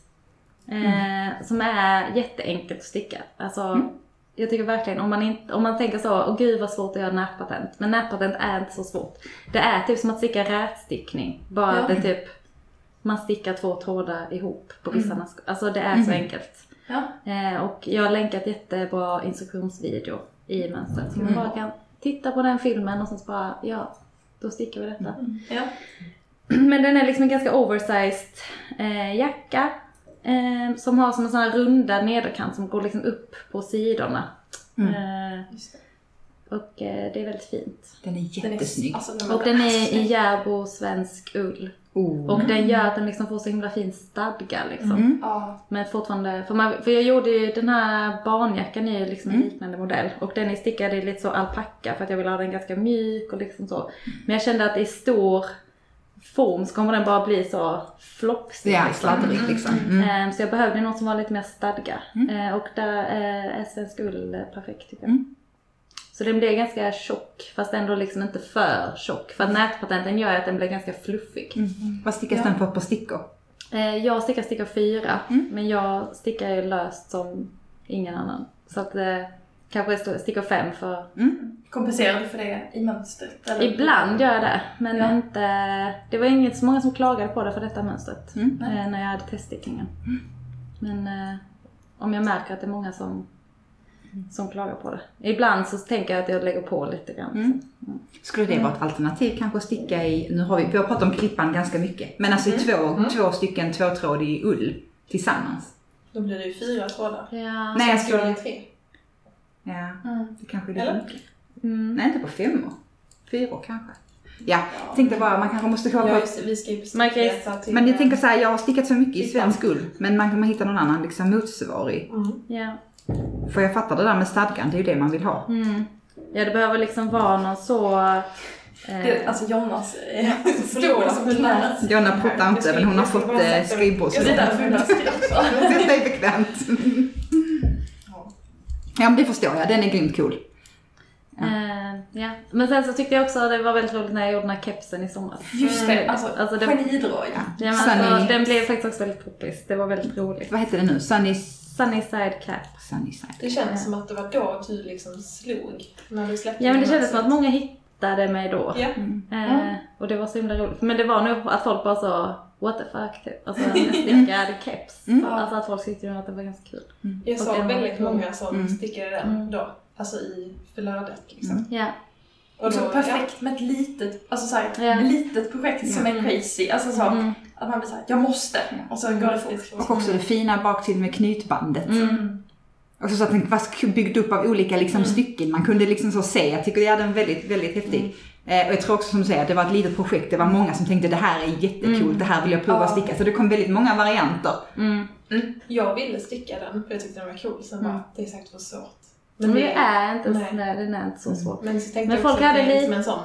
Eh, som är jätteenkelt att sticka. Alltså, jag tycker verkligen om man, inte, om man tänker så, åh gud vad svårt att göra nätpatent. Men nätpatent är inte så svårt. Det är typ som att sticka rätstickning. Bara Ja. att det typ, man stickar två trådar ihop på vissa mm. Alltså det är så enkelt. Ja. Eh, och jag har länkat jättebra instruktionsvideo i mönstret. Så man bara kan titta på den filmen och sen så bara, ja, då stickar vi detta. Ja. *clears throat* Men den är liksom en ganska oversized eh, jacka. Eh, som har som en sån här runda nederkant som går liksom upp på sidorna. Eh, Just det. och eh, det är väldigt fint. Den är Den är, jättesnygg. alltså, den Och den är i Järbo svensk ull. Oh. Och den gör att den liksom får så himla fin stadga liksom. Mm. Ja. Men fortfarande, för, man, för jag gjorde ju den här barnjackan är ju liksom en liknande modell. Och den är stickad i lite så alpacka för att jag vill ha den ganska mjuk och liksom så. Men jag kände att i stor form så kommer den bara bli så flopsig. Är liksom. sladdrig liksom. Mm. Ehm, Så jag behövde något som var lite mer stadga. Ehm, Och där är svensk ull perfekt tycker jag. Mm. Så den blev ganska tjock, fast ändå liksom inte för tjock. För att nätpatenten gör att den blir ganska fluffig. Mm. Vad stickas den på på stickor? Eh, Jag stickar stickor fyra, Mm. men jag stickar ju löst som ingen annan. Så att eh, kanske stickor fem för... Kompenserar du för det i mönstret? Eller? Ibland gör jag det, men Ja. inte... Det var inget så många som klagade på det för detta mönstret. Mm. Eh, när jag hade teststickningen. Men eh, om jag märker att det är många som, som klagar på det. Ibland så tänker jag att jag lägger på lite grann. Mm. Skulle det vara ett alternativ kanske att sticka i, nu har vi, vi har pratat om klippan ganska mycket, men alltså i två, två stycken tvåtrådig ull tillsammans. Då blir det ju fyra trådar. Ja. Nej, jag ska det skulle, tre. ja, Mm. det kanske är lite Eller? mycket. Mm. Nej, inte på femmor. Fyror kanske. Ja, jag tänkte bara, man kanske måste kolla Ja, på just det. Vi ska ju Man kan. Men jag tänker så här, jag har stickat så mycket i svensk ull, men man kan hitta någon annan liksom motsvarig. Mm. Ja. För jag fattar det där med stadgan, det är ju det man vill ha. Mm. ja, det behöver liksom vara någon så... Eh, Det, alltså Jonas eh, *laughs* Förlåt. stod som knät. Jonna pratar Jag inte, men hon har fått eh, sätta- skrivbords... *laughs* Ja, det är därför Jonas skrev också. Sätt dig bekvämt. *laughs* Ja, men det förstår jag. Den är grymt cool. Eh, ja. Men sen så tyckte jag också att det var väldigt roligt när jag gjorde den här kepsen i somras. Just det, alltså, Alltså, det- genidrag. Ja, men Sunny- alltså, den blev faktiskt också väldigt poppis. Det var väldigt roligt. Vad heter det nu? Sunny, Sunny side cap. sunny side. Det känns som att det var då du liksom slog. När du släppte Ja men det kändes som att många hittade mig då. Ja. Eh, och det var så himla roligt. Men det var nog att folk bara så what the fuck typ. Alltså *laughs* en stickad keps. Mm. Alltså att folk tyckte att det var ganska kul. Jag såg väldigt cool. många som Mm. stickade den Mm. då. Alltså i flödet liksom. Mm. Ja. Och Och så perfekt med ett litet, alltså såhär, Ja. litet projekt som är Mm. crazy. Alltså så, Mm. att man blir såhär, jag måste. Och så går det fort. Och också det fina bak till med knytbandet. Mm. Och så att den var byggd upp av olika liksom, stycken. Man kunde liksom så se. Jag tycker ja, den är väldigt, väldigt häftig. Eh, och jag tror också som du säger, att det var ett litet projekt. Det var många som tänkte det här är jättekult, Mm. det här vill jag prova Ja. att sticka. Så det kom väldigt många varianter. Mm. Jag ville sticka den för jag tyckte den var cool. Sen Mm. bara, det är säkert för svårt. Men det är inte, Nej. nej. den är inte så svår. Men så Men jag folk hade det är lite- som en sån.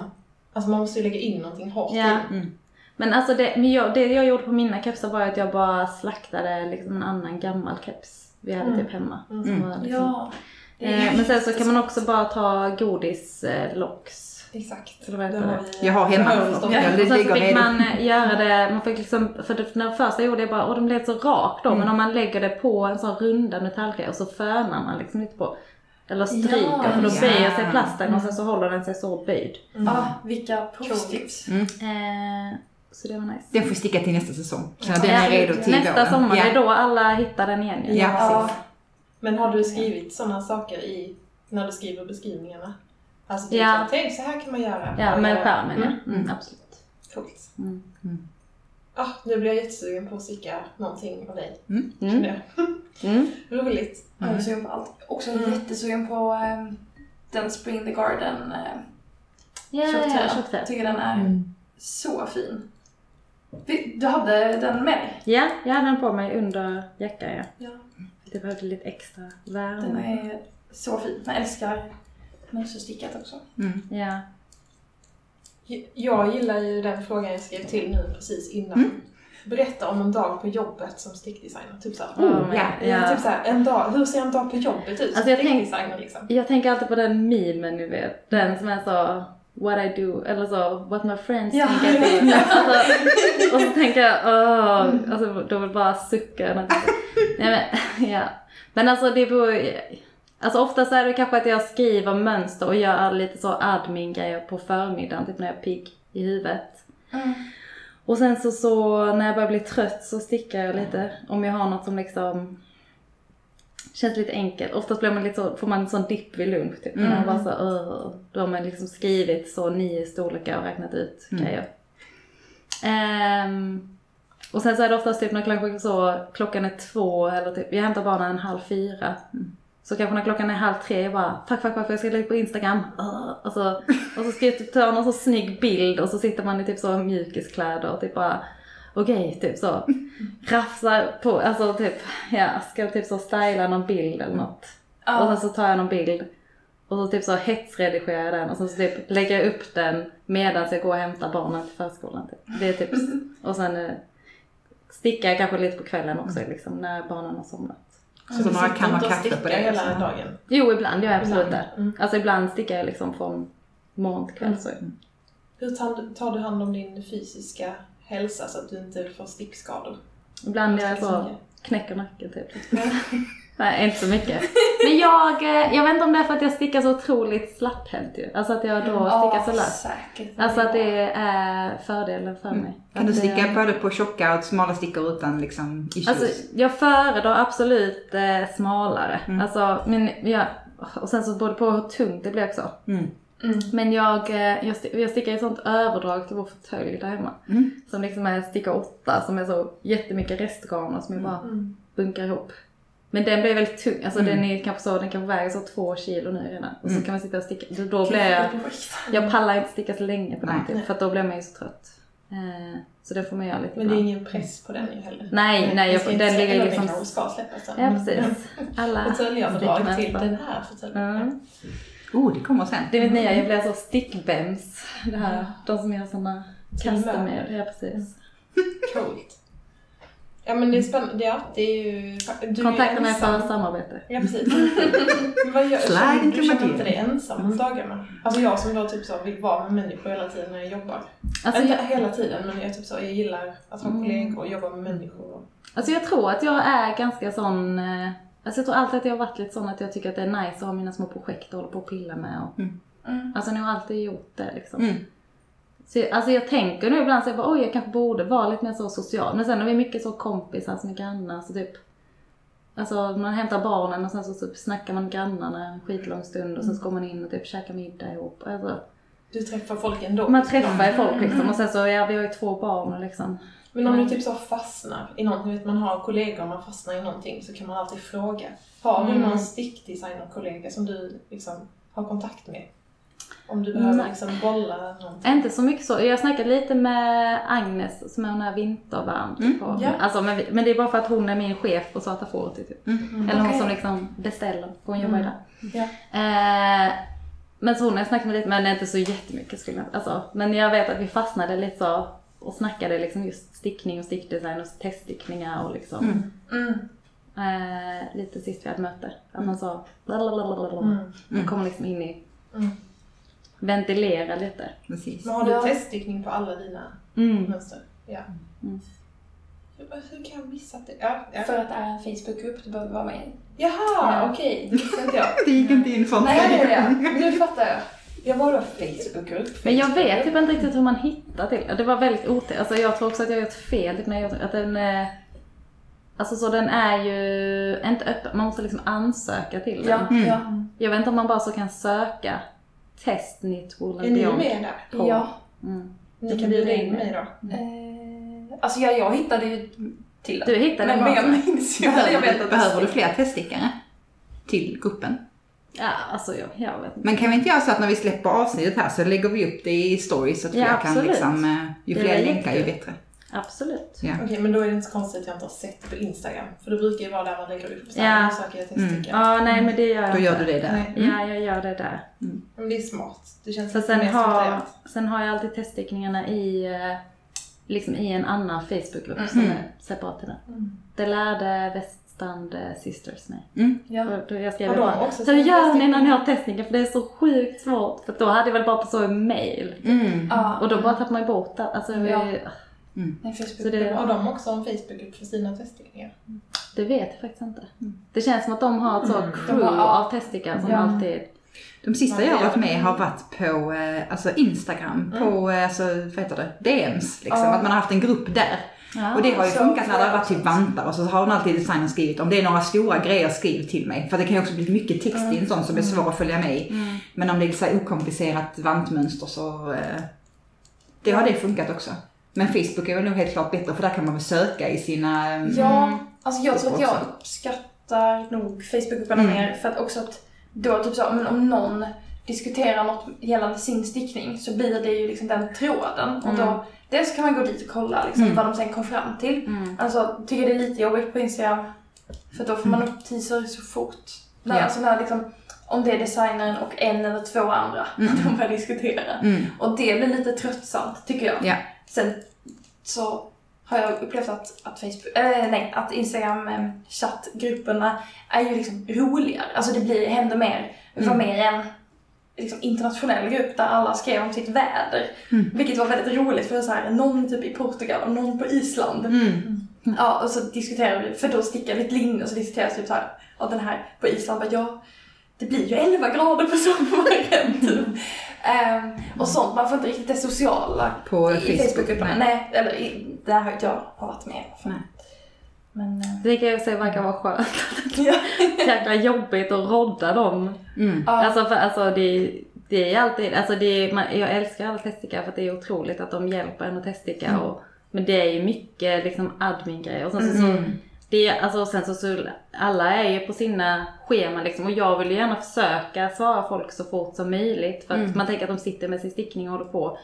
Alltså man måste ju lägga in någonting hårt Ja. i. Mm. Men alltså det, men jag, det jag gjorde på mina kepsar var att jag bara slaktade liksom en annan gammal keps vi hade Mm. typ hemma. Mm. Liksom, Ja. eh, men sen så kan man också bara ta godislocks. Eh. Exakt. Eller vad heter Det det? vi- Jag har hemma. Ja, det och sen så fick man eh, göra det, man fick liksom, för det, när första gjorde jag bara, åh den blev så rak då, men om man lägger det på en sån runda metallgrej och så fönar man liksom lite på. Eller stryker Ja, för då ja. böjer sig plasten och sen så håller den sig så böjd. Mm. Ah, vilka provstips. Mm. Eh, så det var nice. Den får sticka till nästa säsong. Så Ja. den är redo till Nästa våren. sommar, ja. det är då alla hittar den igen. Ja, Ja. precis. Men har du skrivit sådana saker i, när du skriver beskrivningarna? Alltså typ Ja. så, tänk så här kan man göra. Ja, med skärmen Mm. ja. Mm, absolut. Coolt. Mm. Ah, nu blir jag jättesugen på att sticka någonting av dig. Mm. Mm. *laughs* Mm. Roligt. Jag är sugen på allt. Också Mm. jättesugen på ehm, den Spring the Garden eh, ja, tjocktröjan. ja, Jag tycker den är Mm. så fin. Du hade den med dig? Ja, jag hade den på mig under jackan ja. Ja. Det behövde lite extra Den värme. är så fin. Jag älskar mönsterstickat också. Mm. Ja. Jag gillar ju den frågan jag skrev till nu precis innan. Mm. Berätta om en dag på jobbet som stickdesigner. Typ såhär. Oh, ja. ja. Typ såhär, en dag, hur ser en dag på jobbet ut Alltså, jag tänk- stickdesigner liksom? Jag tänker alltid på den memen ni vet. Den som är så What I do, eller så What my friends Ja, think I do. Alltså, och så tänker jag, åh, alltså då vill bara sucka. *laughs* Nej, men, ja. men alltså det beror Alltså oftast är det kanske att jag skriver mönster och gör lite så admin-grejer på förmiddagen, typ när jag är pigg i huvudet. Mm. Och sen så, så när jag börjar bli trött så stickar jag lite. Om jag har något som liksom känns lite enkelt. Oftast blir man lite så, får man en sån dipp vid lunch typ. Mm. Man bara så, "Åh." Då har man liksom skrivit så nio storlekar och räknat ut Mm. grejer. Ehm, och sen så är det oftast typ när klockan, så, klockan är två eller typ, jag hämtar barnen en halv fyra. Så kanske när klockan är halv tre, jag bara fuck, fuck, fuck, jag ska lägga på Instagram. Och så, och så ska jag typ ta någon så snygg bild och så sitter man i typ så mjukiskläder och typ bara okej, typ så. Rafsar på, alltså typ, ja, ska typ så styla någon bild eller något. Ja. Och sen så tar jag någon bild och så typ så hetsredigerar jag den och sen så typ lägger jag upp den medan jag går och hämtar barnen till förskolan. Typ. Det är typ, och sen eh, stickar jag kanske lite på kvällen också liksom när barnen har somnat. Så några Sitter kan ha kaffe på det. hela dagen. Jo, ibland gör jag absolut Ibland, det. mm. Alltså ibland stickar jag liksom från morgon till kväll så. Hur tar, du hand om din fysiska hälsa så att du inte får stickskador? Ibland gör jag så, knäcker nacken typ. *laughs* Nej, inte så mycket. Men jag, eh, jag vet inte om det är för att jag stickar så otroligt slapphänt ju. Alltså att jag då stickar så löst. säkert. Alltså att det är fördelen för mig. Kan du Att, sticka eh, både på tjocka och smala stickor utan liksom issues? Alltså jag föredrar absolut eh, smalare. Mm. Alltså, men jag, och sen så både på hur tungt det blir också. Mm. Mm. Men jag, eh, jag, sti- jag stickar ett sånt överdrag till vår fåtölj där hemma. Mm. Som liksom är sticka åtta som är så jättemycket restgarner som jag bara Mm. bunkar ihop. Men den blir väldigt tung, alltså Mm. den är kanske så, den kan väga så två kilo nu redan. Och så Mm. kan man sitta och sticka, då, då blir jag, jag pallar inte sticka så länge på den typ, för att då blir man ju så trött. Eh, så det får man göra lite Men det är ingen press på den ju heller. Nej, nej, jag, den ligger eller liksom... Den ska släppas sen. Ja precis. Alla Fåtöljavdrag till den här fåtöljen. Mm. Oh, det kommer sen. Det vet ni, jag blir så stickbems. Det här, de som gör såna med. Ja precis. Coolt. Ja men det är spännande. Ja, det är ju... Du Kontakta är mig för samarbete. Ja precis. Men *laughs* vad gör, känner, du känner inte dig ensam om dagarna? Alltså jag som då typ så vill vara med människor hela tiden när jag jobbar. Alltså inte jag, hela tiden men jag, typ så, jag gillar att ha Mm. kollegor och jobba med människor. alltså jag tror att jag är ganska sån... eh, Alltså jag tror alltid att jag har varit lite sån att jag tycker att det är nice att ha mina små projekt att hålla på och pilla med. Och, Mm. alltså jag har alltid gjort det liksom. Mm. Så, jag- alltså jag tänker nu ibland så jag bara, oj jag kanske borde vara lite mer så social. Men sen är vi mycket så kompisar som är grannar så typ Alltså man hämtar barnen och sen så typ snackar man grannarna en skitlång stund och sen så går man in och typ käkar middag ihop. Alltså, Du träffar folk ändå. man träffar ju folk liksom och sen så, ja vi har ju två barn liksom. Men om du typ så fastnar i någonting, vet man har kollegor och man fastnar i någonting så kan man alltid fråga. Har du Mm. någon stickdesignerkollega som du liksom har kontakt med? Om du behöver Nej. liksom bolla någonting. Inte så mycket så. Jag snackade lite med Agnes som är hon här vintervärm. Typ, Mm, på, ja. alltså, men, men det är bara för att hon är min chef på Svarta Fåret. Typ. Mm. Eller hon Okej. som liksom beställer, för hon jobbar ju Mm. där. Ja. Eh, men så hon har jag snackat med lite, men inte så jättemycket skulle jag alltså, Men jag vet att vi fastnade lite så och snackade liksom just stickning och stickdesign och teststickningar och liksom. Mm. Mm. Eh, lite sist vi hade möte. Att man sa blablabla. Mm. Man kommer liksom in i, Mm. Ventilera lite. Precis. Men har du Ja. teststickning på alla dina Mm. mönster? Ja. Mm. Hur kan jag missa det? Ja, ja. För att det är en Facebookgrupp du behöver vara med i. Jaha, Ja. okej. Det visste inte jag. *laughs* Det gick inte in för Nej, mig. ja, ja. Nu fattar jag. Jag var då Facebookgrupp. Men jag vet typ inte riktigt hur man hittar till Det var väldigt otäckt. Alltså jag tror också att jag har gjort fel typ när jag gjort att den är... Alltså så den är ju inte öppen, man måste liksom ansöka till den. Ja, Mm. ja. Jag vet inte om man bara så kan söka test Knit Wool Är ni Beyond. med där? På- ja. Mm. Ni kan bjuda in mig då. Eh, alltså jag, jag hittade ju till Du hittade men, men jag minns ju, eller jag vet Behöver, att behöver du fler teststickare till gruppen? Ja, alltså jag, jag vet inte. Men kan vi inte göra så att när vi släpper avsnittet här så lägger vi upp det i stories så att Ja, fler kan liksom, eh, ju fler länkar ju bättre. Absolut. Ja. Okej, men då är det inte så konstigt att jag inte har sett det på Instagram. För det brukar ju vara där man lägger upp så Ja. här, söker jag teststickare. Ja, nej men det gör jag Då gör du det där. Mm. Ja, jag gör det där. Men det är smart. Det känns Så sen har, sen har jag alltid teststickningarna i, eh, liksom i en annan Facebookgrupp som Mhm. är separat till den. Mm. Det lärde Väststrand eh, Sisters mig. Ja. För då jag skrev bara, också hur sin gör ni när ni har testningar? För det är så sjukt svårt. För då hade jag väl bara på så mail. Mm. Ja. Och då bara tappar man ju bort det. Alltså, Ja. Jag, En Facebook. Så det- Har de också en Facebookgrupp för sina teststickningar? det vet jag faktiskt inte. Det känns som att de har ett så Mm. crew har- av teststickare som Ja. alltid... De sista Ja, jag har varit med har varit på eh, alltså Instagram, på eh, alltså, vad heter det, DMs liksom. Ja. Att man har haft en grupp där. Ja. Och det har ju funkat när det har varit typ jag också. vantar och så har hon alltid designen skrivit om det är några stora grejer skriv till mig. För det kan ju också bli mycket text i en sån som är svår att följa med i. Mm. Men om det är så här okomplicerat vantmönster så eh, det har det funkat också. Men Facebook är väl nog helt klart bättre för där kan man väl söka i sina... eh, Ja, alltså jag tror att jag uppskattar nog Facebookgrupperna Mm. mer för att också att då typ så, men om någon diskuterar något gällande sin stickning så blir det ju liksom den tråden och då dels kan man gå dit och kolla liksom Mm. vad de sen kom fram till. Mm. Alltså tycker det är lite jobbigt på Instagram för då får man upp teaser så fort. När, Ja. Alltså när liksom, om det är designern och en eller två andra *laughs* Mm. de börjar diskutera. Mm. Och det blir lite tröttsamt tycker jag. Ja. Sen så har jag upplevt att, att Facebook, äh, nej, att Instagram eh, chattgrupperna är ju liksom roligare. Alltså det blir, händer mer. Det var Mm. mer en liksom, internationell grupp där alla skrev om sitt väder. Mm. Vilket var väldigt roligt för så här, någon typ i Portugal och någon på Island. Mm. Ja, och så diskuterade vi, för då stickade vi ett linne och så diskuterade vi typ så här, och den här på Island bara, ja, det blir ju 11 grader på sommaren *laughs* typ. Ehm, och sånt, man får inte riktigt det sociala På i Facebook, Facebookgrupperna. nej. Nej, eller i, där har inte jag har varit med. Nej. Men, eh, Det kan jag säga verkar vara skönt. ja. *laughs* Jäkla jobbigt att rodda dem. Mm. Alltså, för, alltså det, det är alltid, alltså det är, man, jag älskar alla teststickare för att det är otroligt att de hjälper en att teststicka. Mm. Och, men det är ju mycket liksom admin-grejer. Och sen så, så, Mm. Det, alltså, sen så, så, alla är ju på sina scheman liksom. Och jag vill ju gärna försöka svara folk så fort som möjligt. För att Mm. man tänker att de sitter med sin stickning och håller på.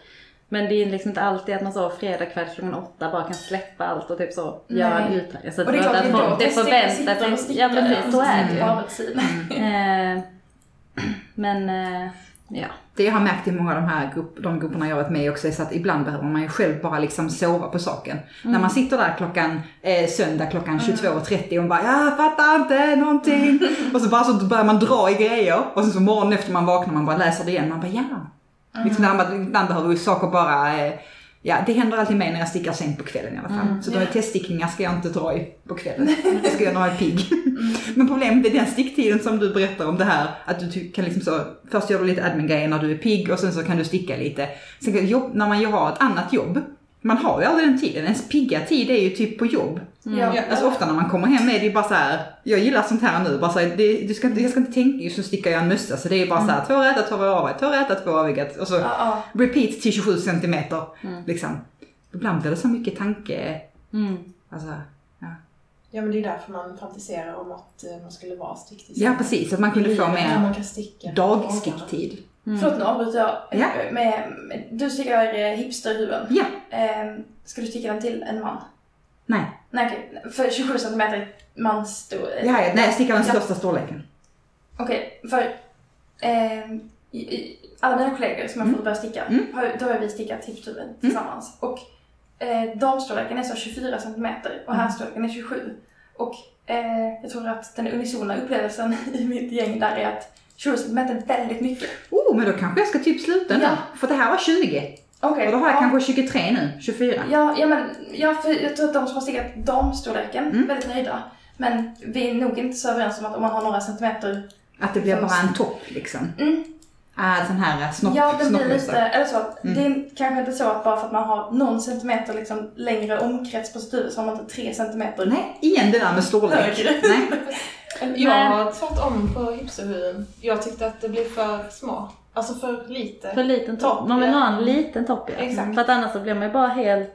Men det är liksom inte alltid att man så fredag kväll klockan åtta bara kan släppa allt och typ så göra en Nej. utdrag. Så Och det är klart, att det är folk- det stickar. Ja precis, så är det ju. Arbetstid. Eh, *clears throat* men eh, ja. Det jag har märkt i många av de här grupp, de grupperna jag har varit med i också är så att ibland behöver man ju själv bara liksom sova på saken. När man sitter där klockan, eh, söndag klockan 22.30 och bara jag fattar inte någonting. *laughs* Och så bara så börjar man dra i grejer och sen så morgonen efter man vaknar man bara läser det igen. Man bara ja. Liksom där man, ibland behöver ju saker bara, eh, ja det händer alltid mig när jag stickar sent på kvällen i alla fall. Så de här teststickningar ska jag inte dra i på kvällen. *laughs* Det ska jag jag är pigg. Men problemet är den sticktiden som du berättar om det här, att du kan liksom så, först gör du lite admin-grejer när du är pigg och sen så kan du sticka lite. Sen jobb, när man ju har ett annat jobb, man har ju aldrig den tiden. Ens pigga tid är ju typ på jobb. Ja. Alltså ofta när man kommer hem är det ju bara så här, jag gillar sånt här nu, bara så här, det, du ska, jag ska inte tänka, just nu stickar jag en mössa så det är bara så här, två räta, två aviga, två räta, två aviga och så Ja, ja. repeat till 27 centimeter. Liksom. Ibland blir det så mycket tanke, Mm. alltså, ja. Ja men det är därför man fantiserar om att eh, man skulle vara stickdesigner. ja precis, att man kunde få mer sticka. dagskicktid. Förlåt nu avbryter jag. Ja. Med, med, du stickar eh, hipsterhuven. Ja, Eh, ska du sticka den till en man? Nej. Nej okej, för 27 cm är mansstorlek. Ja, ja, nej, jag stickar den största storleken. Okej, för eh, i, i, alla mina kollegor som jag fått börja sticka, Mm. har, då har vi stickat hipstuben tillsammans. Och eh, damstorleken är så 24 cm och Mm. herrstorleken är 27. Och eh, jag tror att den unisona upplevelsen *laughs* i mitt gäng där är att 27 cm är väldigt mycket. Oh, men då kanske jag ska typ sluta nu. Ja. För det här var 20. Okej. Och då har jag ja. kanske 23 nu, 24. Ja, ja men ja, för jag tror att de som har stickat damstorleken Mm. väldigt nöjda. Men vi är nog inte så överens om att om man har några centimeter, Att det blir bara en topp liksom. Mm. Ah, sån här snopp, ja den blir lite, eller så, att Mm. det är kanske inte så att bara för att man har någon centimeter liksom längre omkrets på sitt huvud så har man inte tre centimeter Nej, igen det där med storlek. Nej. *laughs* Jag har tvärtom på hipsterhuden. Jag tyckte att det blev för små. Alltså för lite. För liten topp. Topp, Man vill ja. ha en liten topp ja. Exakt. För att annars så blir man ju bara helt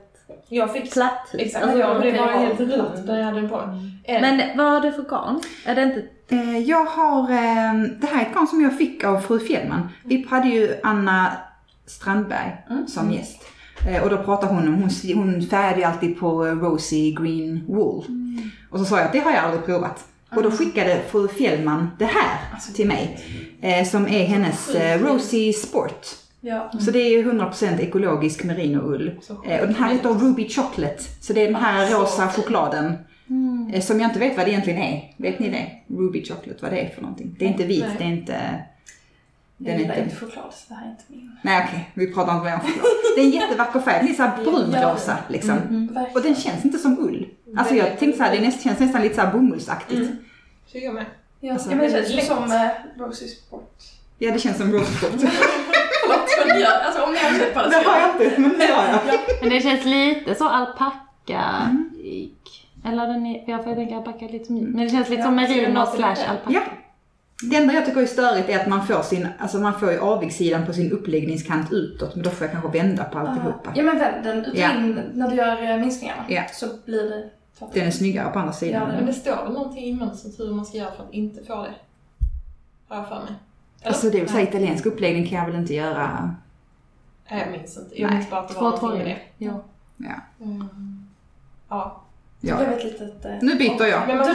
Jag fick... platt. Exakt, Alltså, jag blev bara helt rund när jag hade den på mig. Eh, Men vad har du för garn? Är det inte... Eh, Jag har, eh, det här är ett garn som jag fick av fru Fjällman. Vi hade ju Anna Strandberg Mm. som gäst. Eh, Och då pratade hon om, hon, hon färgade ju alltid på Rosy Green Wool. Och så sa jag att det har jag aldrig provat. Och då skickade fru Fjällman det här Alltså, till mig. Eh, som är hennes eh, Rosy Sport. Ja. Så det är ju 100% ekologisk merinoull. Eh, och den här heter Ruby Chocolate. Så det är den här rosa chokladen. Eh, som jag inte vet vad det egentligen är. Vet ni det? Ruby Chocolate, vad det är för någonting. Det är inte vit, Nej. det är inte... Jag Den är gillar inte... choklad så det här är inte min. Nej okej, vi pratar inte mer om choklad. Det är en jättevacker färg. Det är såhär brunrosa liksom. Verkligen. Och den känns inte som ull. Alltså jag tänkte såhär, det näst, känns nästan lite såhär bomullsaktigt. Mm. Så jag med. Ja, Alltså, men det känns lätt. som eh, Rosy Sport. Ja, det känns som rose sport. *laughs* Förlåt, men det gör, alltså om ni har sett på det Det har jag inte, men det har jag. Men det känns lite så alpacka Eller den är, för jag får tänka alpacka lite som Men det känns lite Ja, som merino slash alpacka. Ja. Det enda jag tycker är störigt är att man får sin, alltså man får ju avigsidan på sin uppläggningskant utåt, men då får jag kanske vända på alltihopa. Ja men vänd den ut Ja. in när du gör eh, minskningarna. Ja. Så blir det. Den är snyggare på andra sidan. Ja, Men det står väl någonting i mönstret hur man ska göra för att inte få det? Har jag för mig. Eller? Alltså det vill säga italiensk uppläggning kan jag väl inte göra. Nej, jag minns inte. Jag Nej. minns bara att det var någonting med det. Ja. Ja. Mm. Ja. Ja. litet... eh, Nu byter jag. Men man. Nu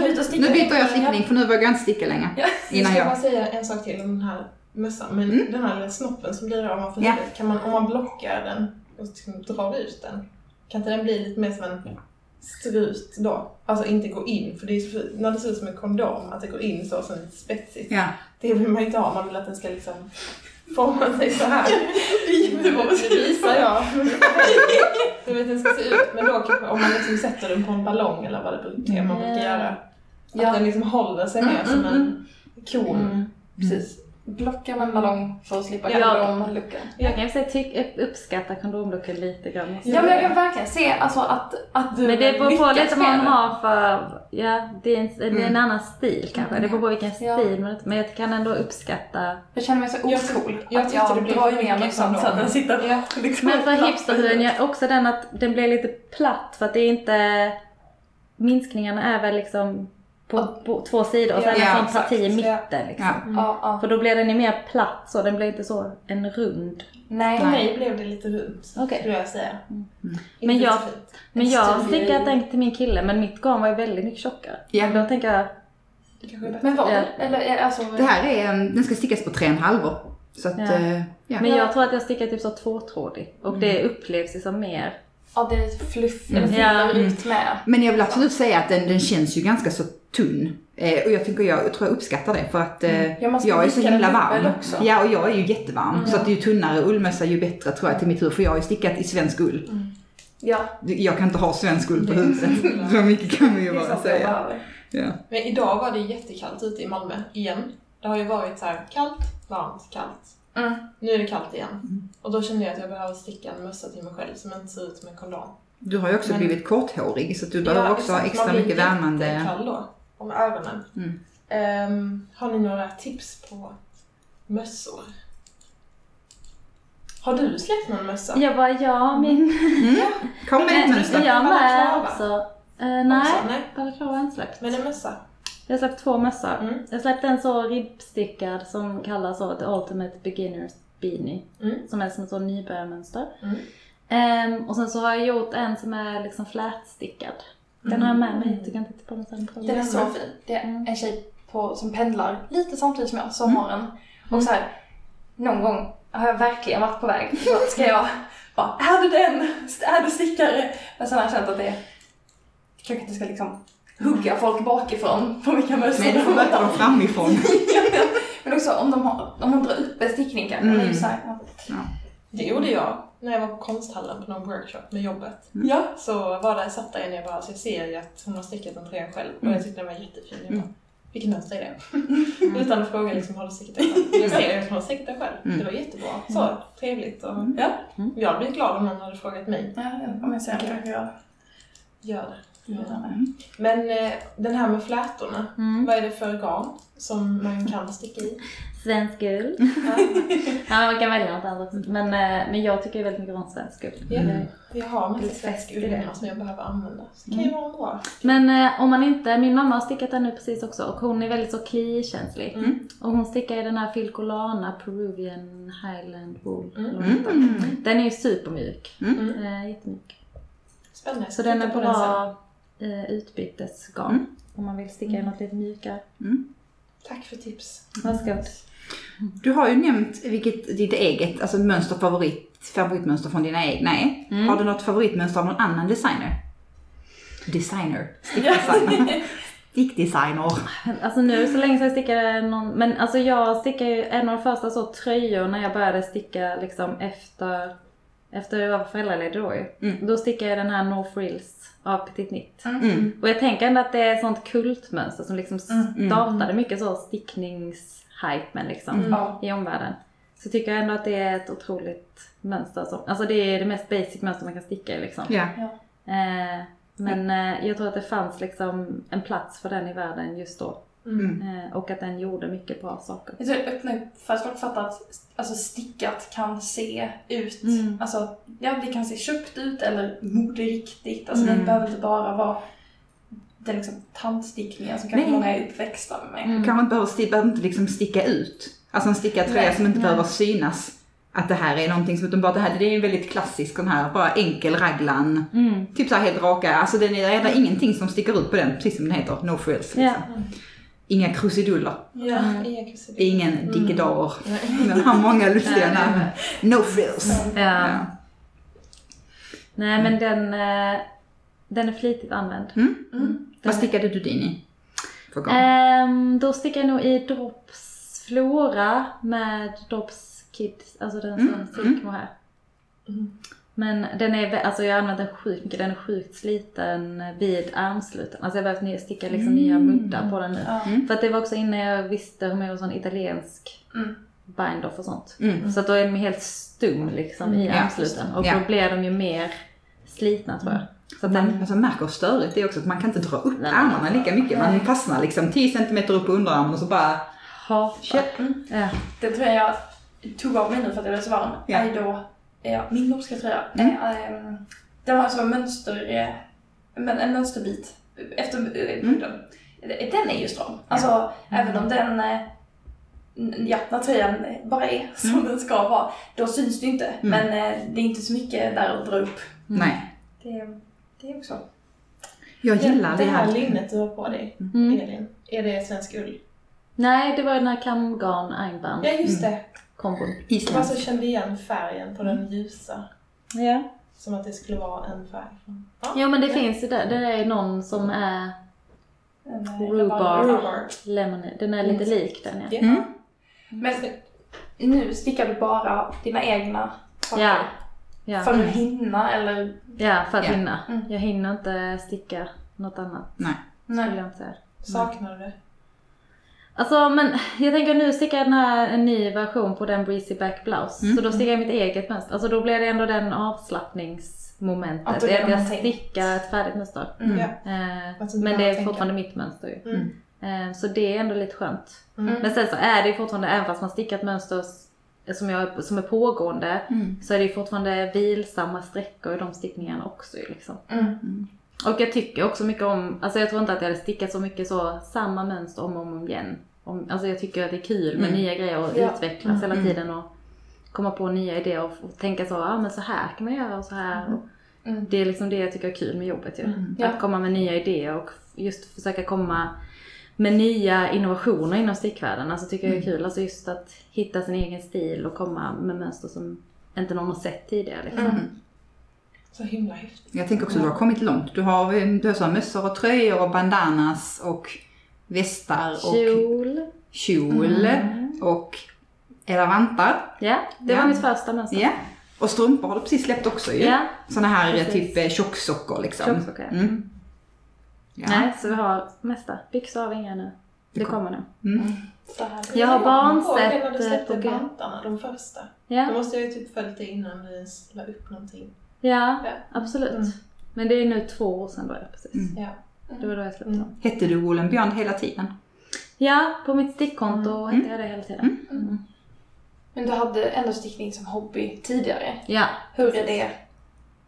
byter jag stickning för nu vågar jag inte sticka längre. Ja. *laughs* Jag Innan ska jag... bara säga en sak till om den här mössan. Men Mm. den här snoppen som blir ovanför Ja. huvudet, kan man, om man blockar den och liksom drar ut den, kan inte den bli lite mer som en strut då? Alltså inte gå in, för det är så, när det ser ut som en kondom, att det går in så, sen lite spetsigt. Ja. Det vill man inte ha, man vill att den ska liksom forma sig så här. *laughs* Det visar jag. *laughs* Hur vet den ska se ut. Men då kanske, om man liksom sätter den på en ballong eller vad det brukar man brukar göra. Att Ja. den liksom håller sig mer Mm, som mm, en kon. Mm. Precis. Blocka med en ballong för att slippa Ja. kondomluckan. Jag kan ju säga tyck, uppskatta kondomluckan lite grann. Ja men jag kan verkligen se alltså att, att du Men det beror på lite vad man har för, ja det är en, det är en Mm. annan stil kanske. Det beror på vilken Ja. stil man men jag kan ändå uppskatta. Jag känner mig så Jag ocool. jag att tyckte jag det blev drar för ner mycket mössan så att den sitter Ja. *laughs* liksom Men för hipsterhuden, jag också den att den blir lite platt för att det är inte, minskningarna är väl liksom på, på två sidor och sen Ja, en sån parti i mitten liksom. Ja. Ja, ja. För då blir den ju mer platt så, den blir inte så en rund. Nej. För mig blev det lite runt, Okej. skulle jag säga. Men Inte jag-. Men jag stickat den till min kille men mitt garn var ju väldigt mycket tjockare. Ja. Då tänker jag, Det kanske är bättre. Men vad? Ja. Eller alltså... Det här är, en- den ska stickas på tre och en halvor. Så att, Ja. eh, ja. men jag tror att jag stickar typ så tvåtrådig och det upplevs ju som mer. Ja, det är fluff, eller Mm. fyller Ja. ut med. Men jag vill absolut säga att den, den känns ju ganska så tunn. Eh, och jag tycker jag, jag tror jag uppskattar det för att eh, Ja, man ska jag är så himla varm. också. Ja, och jag är ju jättevarm. Mm. Så att ju tunnare ullmössa ju bättre tror jag till mitt huvud. För jag har ju stickat i svensk ull. Ja, Jag kan inte ha svensk ull på huvudet. *laughs* så mycket kan man ju bara säga. Ja. Men idag var det jättekallt ute i Malmö, igen. Det har ju varit så här kallt, varmt, kallt. Mm. Nu är det kallt igen. Och då kände jag att jag behöver sticka en mössa till mig själv som inte ser ut som en kondom. Du har ju också Men- blivit korthårig så att du behöver också ha extra Man blir mycket värmande. jättekall då, om ögonen. Mm. Ehm, har ni några tips på mössor? Har du släppt någon mössa? Jag bara, ja min... Kom med Men mönster. jag med också. Eh, nej, Också? Nej. balaklava har jag inte släppt. Men en mössa? Jag har släppt två mössor. Mm. Jag har släppt en så ribbstickad som kallas så The Ultimate Beginners Beanie. Mm. Som är som ett så nybörjarmönster. Mm. Ehm, och sen så har jag gjort en som är liksom flätstickad. Den har jag med mig. Jag tycker inte titta på den sen. Den är så fin. Det är Mm. en tjej på, som pendlar lite samtidigt som jag, sommaren. Mm. Och så här, någon gång har jag verkligen varit på väg. Så ska jag bara, är du den? Är du stickare? Men sen har jag känt att det kanske inte ska liksom hugga folk bakifrån på vilka mössor Nej, du får möta har. dem framifrån. *laughs* Men också om de, har, om de drar upp en stickning kanske. Mm. Det är ju så här, ja. Det gjorde jag. När jag var på konsthallen på någon workshop med jobbet. Ja. Så var det, satt där en jag bara, så jag ser ju att hon har stickat en tröja själv och jag tyckte den var jättefin. Jag bara, vilket mönster är det? *laughs* Utan att fråga liksom, har du stickat den själv? Jag ser ju att hon har stickat den själv. Mm. Det var jättebra. Så trevligt och Ja. jag hade blivit glad om någon hade frågat mig. Ja, ja. Om jag säger jag Gör det. Det. Men eh, den här med flätorna, Mm. vad är det för garn som man kan sticka i? Svensk ull. Ja. *laughs* Ja, man kan välja något annat också. Men, eh, men jag tycker väldigt mycket om svensk ull. Ja. Mm. Jag har lite svensk ull hemma som jag behöver använda. Så det kan ju vara bra. Men eh, om man inte, min mamma har stickat den nu precis också och hon är väldigt så klikänslig. Mm. Och hon stickar i den här Filcolana Peruvian Highland Wool. Mm. den. Mm. Är ju supermjuk. Mm. Jättemjuk. Spännande. Så den är bra eh, utbytesgarn. Mm. Om man vill sticka i något lite mjukare. Tack för tips. Varsågod. Du har ju nämnt vilket ditt eget, alltså mönster favorit, favoritmönster från dina egna är. Mm. Har du något favoritmönster av någon annan designer? Designer. Stickdesigner. *laughs* Stickdesigner. Alltså nu så länge sedan jag stickade någon, men alltså jag stickade ju en av de första så tröjor när jag började sticka liksom efter, efter jag var föräldraledig då ju. Mm. Då stickade jag den här No Frills av Petit Knit. Mm. Och jag tänker ändå att det är ett sånt kultmönster som liksom Mm. startade mycket så stickningshypen liksom i omvärlden. Så tycker jag ändå att det är ett otroligt mönster. Som, alltså det är det mest basic mönster man kan sticka i liksom. Ja. Eh, men eh, jag tror att det fanns liksom en plats för den i världen just då. Mm. Eh, och att den gjorde mycket bra saker. Jag tror det öppnar upp för att folk fattar att alltså, stickat kan se ut, Mm. alltså ja det kan se köpt ut eller moderiktigt. Alltså Mm. det behöver inte bara vara den liksom tantstickningen som kanske Nej. många är uppväxta med. Mm. Kanske inte behöver, sti- behöver inte liksom sticka ut. Alltså en stickad tröja som inte nej. behöver synas. Att det här är någonting som utan bara det här, det är ju väldigt klassisk den här, bara enkel raglan. Mm. Typ så här helt raka, alltså den är, det är ingenting som sticker ut på den, precis som den heter, no frills liksom. Ja. Inga krusiduller, Ja, Mm. inga kusin. ingen dickedarer. *laughs* Nej. *laughs* Den har många lustiga namn. No frills. Ja. Ja. Nej men den, eh, den är flitigt använd. Mm. Mm. Vad stickade du din i? Ehm, då stickar jag nog i Drops Flora med Drops Kids, alltså den som Mm, Silkmo här. Mm. Men den är, alltså jag har använt den sjukt mycket, den är sjukt sliten vid armsluten. Alltså jag har behövt sticka liksom nya muddar på den nu. Mm. För att det var också innan jag visste hur man gjorde sån italiensk Mm. bind-off och sånt. Mm. Så att då är de helt stum liksom i Mm, armsluten. Och då blir de ju mer slitna tror jag. Så att Man den, alltså, märker hur störigt det är också att man kan inte dra upp Nej, armarna lika mycket. Man fastnar liksom 10 cm upp på underarmen och så bara hatar. köp. Ja. Den tröjan jag tog av mig nu för att jag blev så varm Ja. är då ja, min norska tröja. Mm. Eh, ehm, den har alltså en mönster, eh, men en mönsterbit efter eh, Mm. Den är ju stram. Alltså även om den, eh, ja när tröjan bara är som Mm. den ska vara, då syns det inte. Men eh, det är inte så mycket där att dra upp. Nej. Det, det är också. Jag gillar det, det det här här. linnet du har på dig, Mm. Elin, är det svensk ull? Nej, det var den här kamgarn Einband Ja, just det. Kombon. Jag bara så Isländsk. kände igen färgen på den ljusa. Ja. Som att det skulle vara en färg. från- Ja. Jo men det finns ju där, det är någon som är Rhubarb. Lemonade, den är lite lik den ja. Ja. Mm. Men nu stickar du bara dina egna saker. Ja. Ja, För att hinna eller? ja för att Ja. hinna. Mm. Jag hinner inte sticka något annat Nej. skulle jag inte säga. Saknar du det? Alltså men jag tänker nu stickar jag den här, en ny version på den Breezy Back Blouse. Mm. Så då stickar jag mitt eget mönster. Alltså då blir det ändå den avslappningsmomentet. Att det att jag stickar ett färdigt mönster. Mm. Ja. Eh, men det är fortfarande mitt mönster ju. Mm. Eh, så det är ändå lite skönt. Mm. Men sen så är det ju fortfarande, även fast man stickar ett mönster som, jag, som är pågående, Mm. så är det ju fortfarande vilsamma sträckor i de stickningarna också ju liksom. Mm. Och jag tycker också mycket om, alltså jag tror inte att jag hade stickat så mycket så, samma mönster om och om igen. Om, alltså jag tycker att det är kul med Mm. nya grejer och Ja. utvecklas hela Mm. tiden och komma på nya idéer och, och tänka så, ja ah, men så här kan man göra och så här. Och Mm. det är liksom det jag tycker är kul med jobbet ju. Mm. Ja. Att komma med nya idéer och just försöka komma med nya innovationer inom stickvärlden. Alltså tycker jag är kul. Alltså just att hitta sin egen stil och komma med mönster som inte någon har sett tidigare. Liksom. Mm. Så himla häftigt. Jag tänker också att du har kommit långt. Du har, du har så mössor och tröjor och bandanas och västar och Kjol. kjol och är det vantar. Ja, det Ja. var mitt första mönster. Ja. Och strumpor har du precis släppt också ju. Ja, Såna här Precis. typ eh, tjocksockor liksom. tjocksockor. Mm. Ja. Nej, så vi har mesta. Byxor har vi inga nu. Det kommer nu. Mm. Så här. Jag har kommer ihåg barnsett, det när du eh, släppte på G. bantarna, de första. Då Ja, måste jag ju typ följt det innan du la upp någonting. Ja Ja. absolut. Mm. Men det är nu två år sedan då, ja, precis. Mm. Ja. Det var då jag släppte Mm. dem. Hette du Woolen Beyond hela tiden? Ja, på mitt stickkonto Mm. hette jag det hela tiden. Mm. Men du hade ändå stickning som hobby tidigare. Ja, Hur är det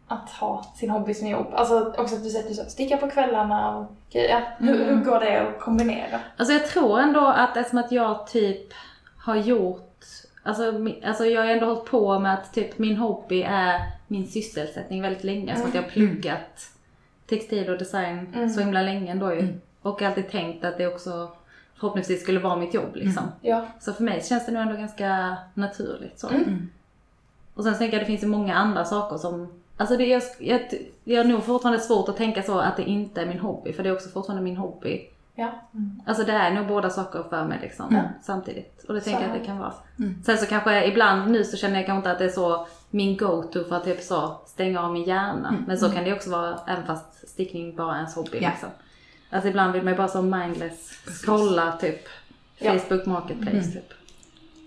att ha sin hobby som jobb? Alltså också att du säger att du så stickar på kvällarna och grejer. Hur, Mm. hur går det att kombinera? Alltså jag tror ändå att eftersom att jag typ har gjort, alltså, alltså jag har ändå hållit på med att typ min hobby är min sysselsättning väldigt länge. Som att jag har pluggat textil och design Mm. så himla länge ändå ju. Mm. Och alltid tänkt att det också förhoppningsvis skulle vara mitt jobb liksom. Ja. Så för mig känns det nog ändå ganska naturligt så. Mm. Och sen så tänker jag att det finns ju många andra saker som Alltså det, jag, jag, jag har nog fortfarande svårt att tänka så att det inte är min hobby, för det är också fortfarande min hobby. Ja. Alltså det är nog båda saker för mig liksom, Mm. samtidigt. Och det tänker jag att det kan vara. Mm. Sen så kanske jag, ibland nu så känner jag kanske inte att det är så min go-to för att typ så stänga av min hjärna. Mm. Men så kan det också vara, även fast stickning bara är ens hobby Ja. liksom. Alltså ibland vill man ju bara så mindless scrolla typ Ja. Facebook marketplace Mm. typ.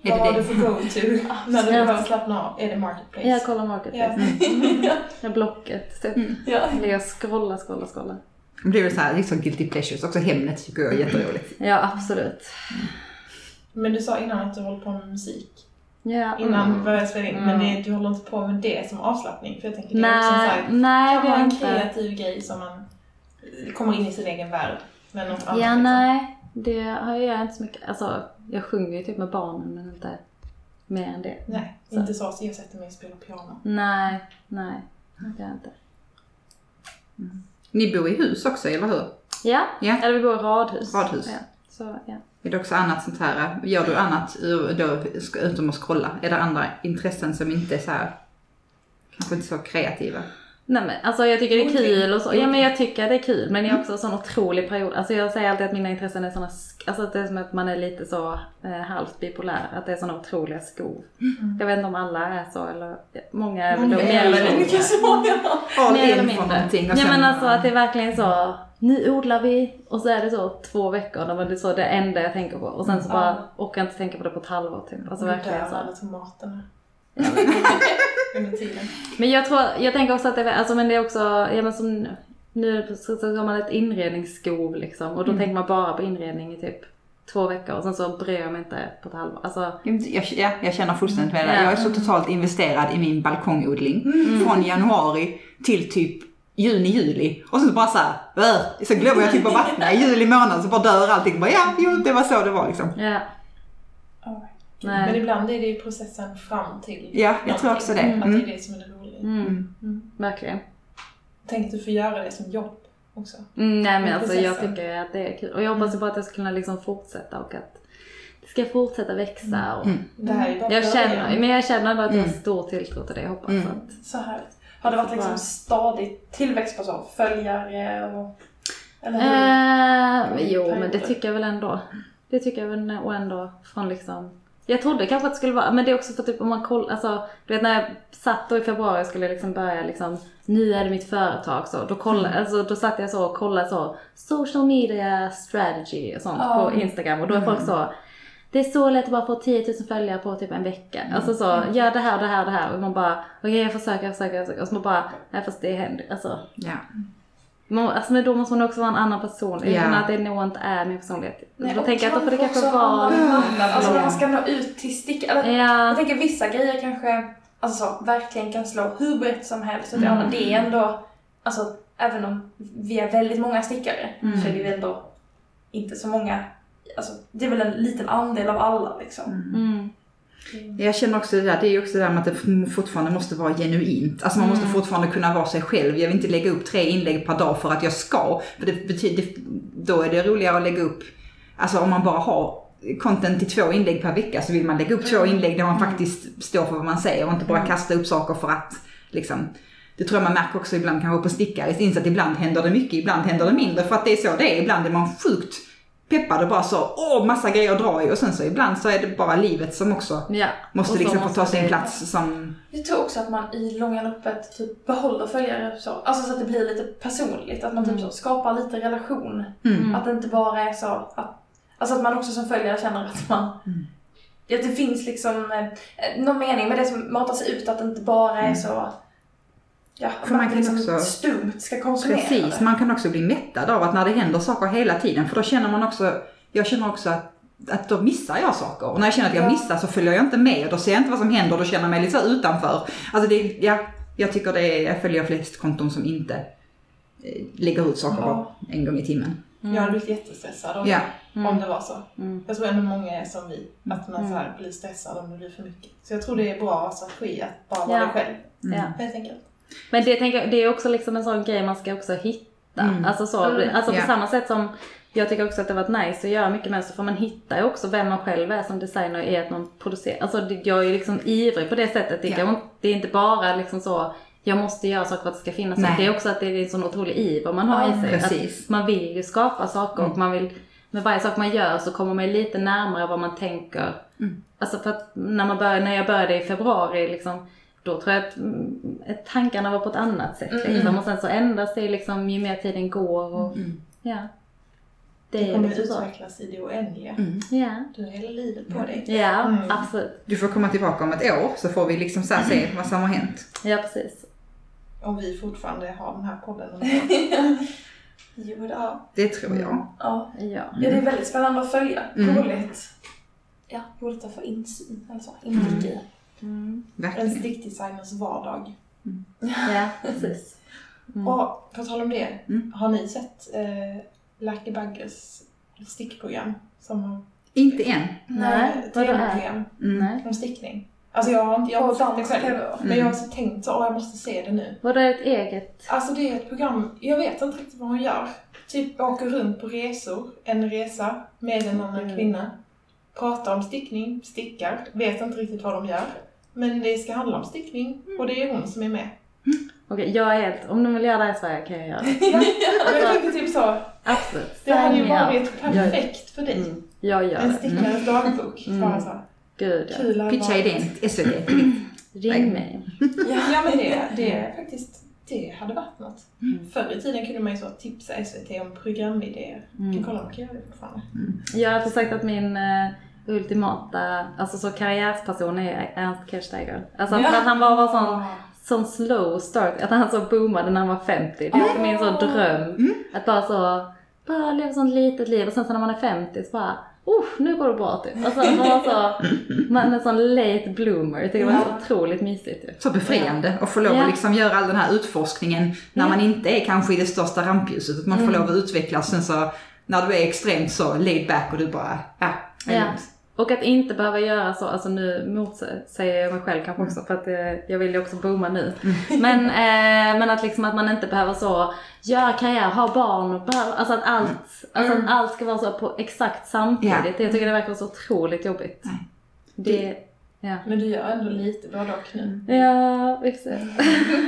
Vad har det du för go-to *laughs* när du Ja. behöver slappna av? Är det marketplace? Jag kollar marketplace. Ja. *laughs* Med blocket typ. Mm. ja. Eller jag scrollar, scrollar, scrollar. Det blir väl så här, liksom guilty pleasures. Också Hemnet tycker jag är jätteroligt. Ja absolut. Men du sa innan att du håller på med musik. Ja. Innan vi mm. började spela in. Men Mm. det, du håller inte på med det som avslappning. För jag tänker det är också här, nej kan vara en inte. kreativ grej som man kommer in i sin egen värld. Men något annat Ja, liksom. nej. Det har jag inte så mycket. Alltså, jag sjunger ju typ med barnen men inte mer än det. Nej, Så. inte så att jag sätter mig och spelar piano. Nej, nej. Det gör jag inte. Ni bor i hus också, eller hur? Ja, Ja. eller vi bor i radhus. Radhus. Ja, så, ja. Är det också annat sånt här, gör du annat då, utom att scrolla? Är det andra intressen som inte är så här, kanske inte så kreativa? Nej men alltså jag tycker det är kul och så. Ja men jag tycker att det är kul men Mm. det är också en sån otrolig period. Alltså jag säger alltid att mina intressen är såna, alltså att det är som att man är lite så eh, halvt bipolär. Att det är såna otroliga skov. Jag vet inte om alla är så eller många är väl mer eller mindre. Så, ja. Mer eller mindre. Ja men alltså att det är verkligen så, nu odlar vi och så är det så två veckor man det är så det enda jag tänker på. Och sen så Ja. bara orkar jag inte tänka på det på ett halvår typ. Alltså verkligen så. alla tomaterna. *laughs* Under tiden. Men jag tror, jag tänker också att det är, alltså men det är också, ja men som nu så, så har man ett inredningsskov liksom och då tänker man bara på inredning i typ två veckor och sen så bryr jag mig inte på ett halvår. Alltså, Jag, ja, jag känner fullständigt med det. Ja. Jag är så totalt investerad i min balkongodling. Från januari till typ juni, juli. Och så bara så här, "Åh", så glömmer jag typ att vattna. I juli månad så bara dör allting. Bara, ja, jo, det var så det var liksom. ja. Nej. Men ibland är det ju processen fram till Ja, jag tror också det. någonting. Mm. Att det är det som är det roliga. Mm, Mm. verkligen. Tänk att du får göra det som jobb också. Mm, nej men alltså jag tycker att det är kul. Och jag hoppas ju bara att jag ska kunna liksom fortsätta och att det ska fortsätta växa. Och Mm. Det här är bara jag, känner, men jag känner ändå att jag har Mm. stor tilltro till det. Jag hoppas Mm. att... Så här. Har det varit liksom stadig tillväxt på så? Följare och... Eller hur? Eh, jo men det tycker jag väl ändå. Det tycker jag väl och ändå från liksom jag trodde kanske att det skulle vara, men det är också för typ om man kollar, alltså du vet när jag satt då i februari och skulle liksom börja liksom, nu är det mitt företag så, då kollade, Mm. alltså då satt jag så och kollade så, social media strategy och sånt Ja. på Instagram och då är folk så, det är så lätt att bara få 10 000 följare på typ en vecka. Mm. Alltså så, gör det här det här det här och man bara, okej jag försöker, jag försöker, jag försöker och så man bara, nej fast det händer, alltså Ja. man, alltså men då måste man också vara en annan person. Jag Ja. känner att det nog inte är min personlighet. Nej, då och tänker jag att då får det kanske vara... Alltså Ja. man ska nå ut till stick... Eller, Ja. Jag tänker vissa grejer kanske alltså så, verkligen kan slå hur brett som helst. Mm. det är ändå, alltså även om vi är väldigt många stickare Mm. så är det ju ändå inte så många, alltså det är väl en liten andel av alla liksom. Mm. Jag känner också det där, det är också det där med att det fortfarande måste vara genuint. Alltså man måste Mm. fortfarande kunna vara sig själv. Jag vill inte lägga upp tre inlägg per dag för att jag ska. För det betyder, då är det roligare att lägga upp, alltså om man bara har content till två inlägg per vecka så vill man lägga upp två inlägg där man faktiskt står för vad man säger och inte bara kasta upp saker för att liksom. Det tror jag man märker också ibland kanske på stickare. Det inser att ibland händer det mycket, ibland händer det mindre för att det är så det är. Ibland är man sjukt peppad och bara så, åh massa grejer att dra i och sen så ibland så är det bara livet som också Ja. måste liksom få måste ta sin det- plats som, Jag tror också att man i långa loppet typ behåller följare så. Alltså så att det blir lite personligt. Att man typ så skapar lite relation. mm. Att det inte bara är så att... Alltså att man också som följare känner att man... Mm. Att det finns liksom eh, någon mening med det som matas ut. Att det inte bara är så... Ja, För man inte kan liksom också- stumt ska konsumera Precis, det. man kan också bli mättad av att när det händer saker hela tiden, för då känner man också, jag känner också att, att då missar jag saker. Och när jag känner att jag Ja. missar så följer jag inte med och då ser jag inte vad som händer och då känner jag mig lite så utanför. Alltså det, ja, jag tycker det är, jag följer flest konton som inte eh, lägger ut saker Ja. en gång i timmen. Jag hade blivit jättestressad om, Ja. om det var så. Mm. Jag tror ändå många är som vi, att man så här blir stressad om det blir för mycket. Så jag tror det är bra strategi att bara vara Ja. dig själv, Mm. Ja. helt enkelt. Men det, tänker det är också liksom en sån grej man ska också hitta. Mm. Alltså, så, Mm. alltså på Ja. samma sätt som jag tycker också att det har varit nice att göra mycket mönster för man hittar ju också vem man själv är som designer i att man producerar. Alltså jag är liksom ivrig på det sättet. Det, Ja. kan, det är inte bara liksom så jag måste göra saker för att det ska finnas. Nej. Det är också att det är en sån otrolig iver man har Ja, i sig. precis. Att man vill ju skapa saker Mm. och man vill, med varje sak man gör så kommer man lite närmare vad man tänker. Mm. Alltså för att när, man började, när jag började i februari liksom, då tror jag att mm, tankarna var på ett annat sätt. Mm. Liksom. Och sen så ändras det liksom ju mer tiden går. Och, Mm. ja. Det Det kommer liksom så. utvecklas i det oändliga. Mm. Ja, Du har hela livet på dig. ja Mm. absolut. Du får komma tillbaka om ett år så får vi liksom så här se vad som har hänt. Ja, precis. Om vi fortfarande har den här podden. *laughs* Jo, det, ja. Det tror jag. Ja. Ja. ja, det är väldigt spännande att följa. Mm. Roligt. Ja, roligt att få insyn. Eller så, inblick i. Mm. En stickdesigners vardag. Ja, precis. Mm. Och på tal om det, Mm. har ni sett eh, Lucky Buggers stickprogram? Som har Inte än. Nej, är? tv-program Mm. Nej. om stickning. Alltså jag har inte, jag har sett det själv. TV. Men jag har så tänkt så, åh jag måste se det nu. Var det ett eget? Alltså det är ett program, jag vet inte riktigt vad hon gör. Typ åker runt på resor, en resa med en annan Mm. kvinna. Pratar om stickning, stickar, vet inte riktigt vad de gör. Men det ska handla om stickning och det är hon som är med. Okej, jag är helt, om de vill göra det i Sverige kan jag göra det. *laughs* Men jag tänkte typ så, Absolut. det hade ju varit perfekt för dig. Mm. Jag gör En det. stickares dagbok. Mm. Bara så. Gud ja. Pitcha idén till SVT. Ring mig. Ja men det, *laughs* det är faktiskt, det hade varit något. Mm. Förr i tiden kunde man ju så tipsa SVT om programidéer. Mm. Kan kolla om man kan göra det fortfarande. Jag har alltid sagt att min eh, ultimata, alltså så karriärsperson är Ernst Kirchsteiger. Alltså att, Ja. han bara var sån, sån slow start, att han så boomade när han var 50. Det är min så dröm. Mm. Att bara så, bara leva sånt litet liv och sen så när man är 50 så bara Oh, nu går det bra typ. Alltså man var så, man är en sån late bloomer. Jag tycker det var så otroligt mysigt ju. Så befriande att få lov att liksom göra all den här utforskningen när man inte är kanske i det största rampljuset. Att man får Mm. lov att utvecklas. Sen så när du är extremt så laid back och du bara, ja, Ja. Och att inte behöva göra så, alltså nu motsäger jag mig själv kanske också för att eh, jag vill ju också booma nu. *laughs* Men, eh, men att liksom att man inte behöver så, göra karriär, ha barn och behöva, alltså att allt, alltså att allt ska vara så på exakt samtidigt. Ja. Jag tycker det verkar så otroligt jobbigt. Nej. Det, ja. Men du gör ändå lite både och nu. Ja, vi får se.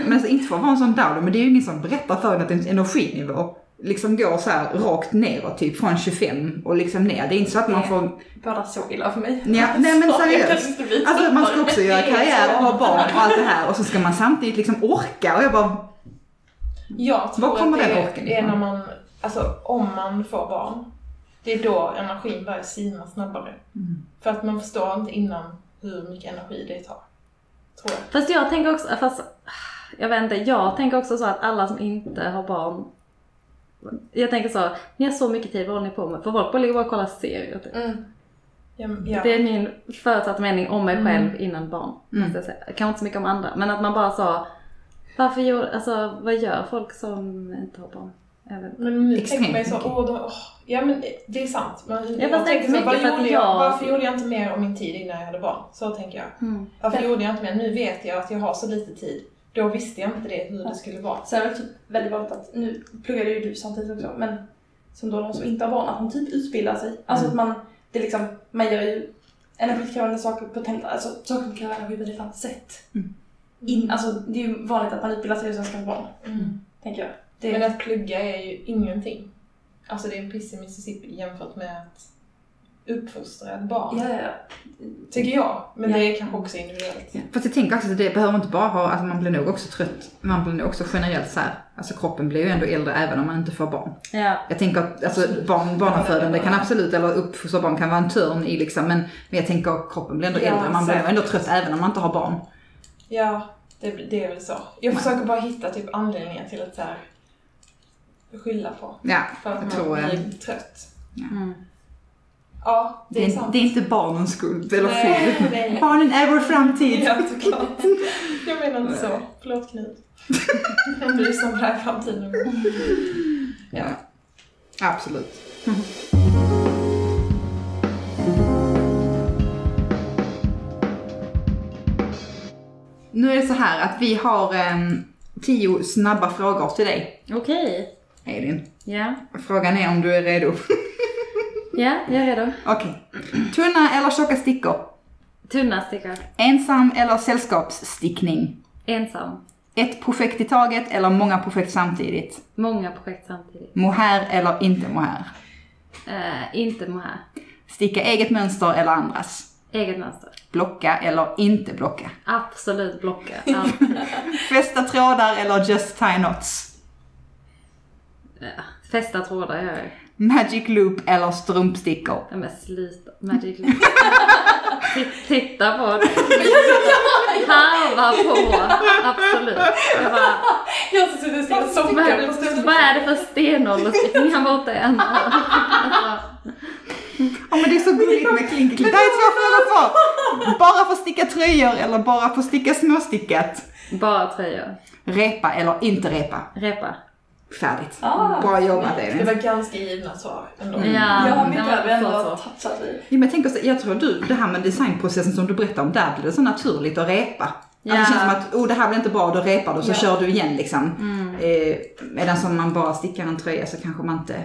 Men alltså, inte för att vara en sån downer, men det är ju ingen som berättar för en att ens energinivå liksom går så här rakt neråt, typ från 25 och liksom ner. Det är inte så att man får, Båda så illa för mig. ja, *laughs* nej men seriöst. Alltså man ska också göra karriär och ha barn och allt det här och så ska man samtidigt liksom orka och jag bara, Jag tror Var kommer att det den orken det är ifrån? när man, alltså om man får barn, det är då energin börjar sina snabbare. Mm. För att man förstår inte innan hur mycket energi det tar. Tror jag. Fast jag tänker också, fast jag vet inte, jag tänker också så att alla som inte har barn jag tänker så, ni har så mycket tid, vad håller ni på med? För folk bara ligger bara och kollar serier. Typ. Mm. Ja, ja. Det är min förutsatta mening om mig Mm. själv innan barn. Mm. Måste jag säga. Kanske inte så mycket om andra. Men att man bara sa, varför gör, alltså vad gör folk som inte har barn? Jag. Men nu tänker man ju så, åh, då, åh, ja men det- är sant. Men Ja, jag fast tänker så, vad gjorde jag, jag- varför gjorde jag inte mer av min tid innan jag hade barn? Så tänker jag. Mm. Varför Men- gjorde jag inte mer? Nu vet jag att jag har så lite tid. Då visste jag inte det, hur det skulle vara. Sen är det typ väldigt vanligt att, nu pluggade ju du samtidigt också, men som då de som inte har barn, att de typ utbildar sig. Alltså att man, det är liksom, man gör ju energikrävande saker på helt, alltså saker som kräver energi på ett helt annat sätt. Mm. In, alltså det är ju vanligt att man utbildar sig och sen ska få barn, tänker jag. Det, Men att plugga är ju ingenting. alltså det är en piss i Mississippi jämfört med att uppfostra ett barn. Ja, ja, ja. Tycker jag. Men Ja. det är kanske också individuellt. Fast jag tänker också att det behöver inte bara ha, alltså man blir nog också trött, man blir nog också generellt så här, alltså kroppen blir ju ändå äldre även om man inte får barn. Ja. Jag tänker att alltså, barn, barnafödande kan absolut, eller uppfostra barn kan vara en törn i liksom, men, men jag tänker att kroppen blir ändå Ja, äldre, man blir nog ändå trött även om man inte har barn. Ja, det, det är väl så. Jag Nej. försöker bara hitta typ anledningar till att så här, skylla på. Ja, För att jag man tror... eh, blir trött. Mm. Ja, det, Det är sant. det är inte barnens skuld, eller fel. nej. Barnen är vår framtid. Ja, såklart. Jag menar inte så. Förlåt Knut. Om du lyssnar på det här framtiden. Ja. Absolut. Nu är det så här att vi har em, tio snabba frågor till dig, Okej. Elin. Ja. Frågan är om du är redo. *laughs* Ja, jag är redo. Okej. Tunna eller tjocka stickor? Tunna stickor. Ensam eller sällskapsstickning? Ensam. Ett projekt i taget eller många projekt samtidigt? Många projekt samtidigt. Mohair eller inte mohair? Eh, inte mohair. Sticka eget mönster eller andras? Eget mönster. Blocka eller inte blocka? Absolut blocka. *laughs* Fästa trådar eller just tie knots? Ja. Fästa trådar gör jag. Magic loop eller strumpstickor? Ja men sluta. Magic Loop. Titt- *laughs* Titta på det. Harva på. Absolut. Jag bara, Jag har suttit och stickat socker är på det, stunden. vad är det för stenåldersstickning här borta? Alltså, Ja men det är så gulligt med klinkerklick. Det är två frågor kvar! Bara få sticka tröjor eller bara få sticka småstickat? bara tröjor. Repa eller inte repa? Repa. Färdigt. Ah, Bra jobbat Det Elin. var ganska givna svar ändå. Mm. Ja, Ja, det mycket har vi ändå vid. Ja, men jag, tänker så, jag tror du, det här med designprocessen som du berättar om, där blir det så naturligt att repa. Alltså Ja. det känns som att, oh det här blir inte bra, då repar du så Ja. kör du igen liksom. Mm. Eh, medan som man bara stickar en tröja så kanske man inte,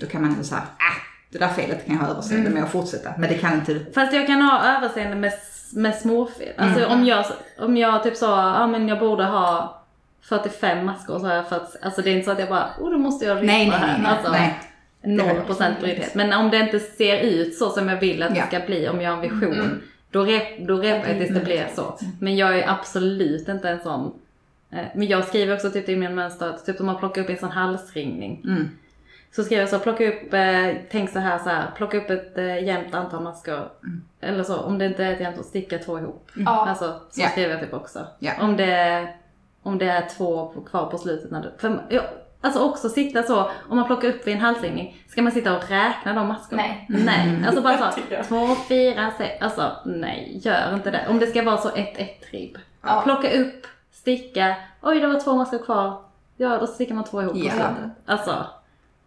då kan man ändå säga, ah, det där felet kan jag ha överseende med att fortsätta. Men det kan inte. Fast jag kan ha överseende med, med småfel. Alltså om jag, om jag typ sa, ja men jag borde ha 45 maskor så här för att, alltså det är inte så att jag bara, oh då måste jag ripa Nej, nej, här. nej. Alltså, nej. Noll procent brythet. Men om det inte ser ut så som jag vill att Ja. det ska bli, om jag har en vision, då, rep, då repar jag tills det blir så. Men jag är absolut inte en sån. eh, Men jag skriver också typ i min mönster att typ om man plockar upp en sån halsringning. Mm. Så skriver jag så, plocka upp, eh, tänk så här så här, plocka upp ett eh, jämnt antal maskor. Eller så, om det inte är ett jämnt, sticka två ihop. Ja. Alltså, så Ja. skriver jag typ också. Ja. Om, det, om det är två på- kvar på slutet. När du, för, ja, alltså också sitta så, om man plockar upp vid en halsringning, ska man sitta och räkna de maskorna? Nej. Nej, *laughs* alltså bara så, två, fyra, sex, alltså nej, gör inte det. Om det ska vara så ett, ett ribb. Ja. Plocka upp, sticka, oj det var två maskor kvar. Ja, då stickar man två ihop på Ja. slutet. Alltså,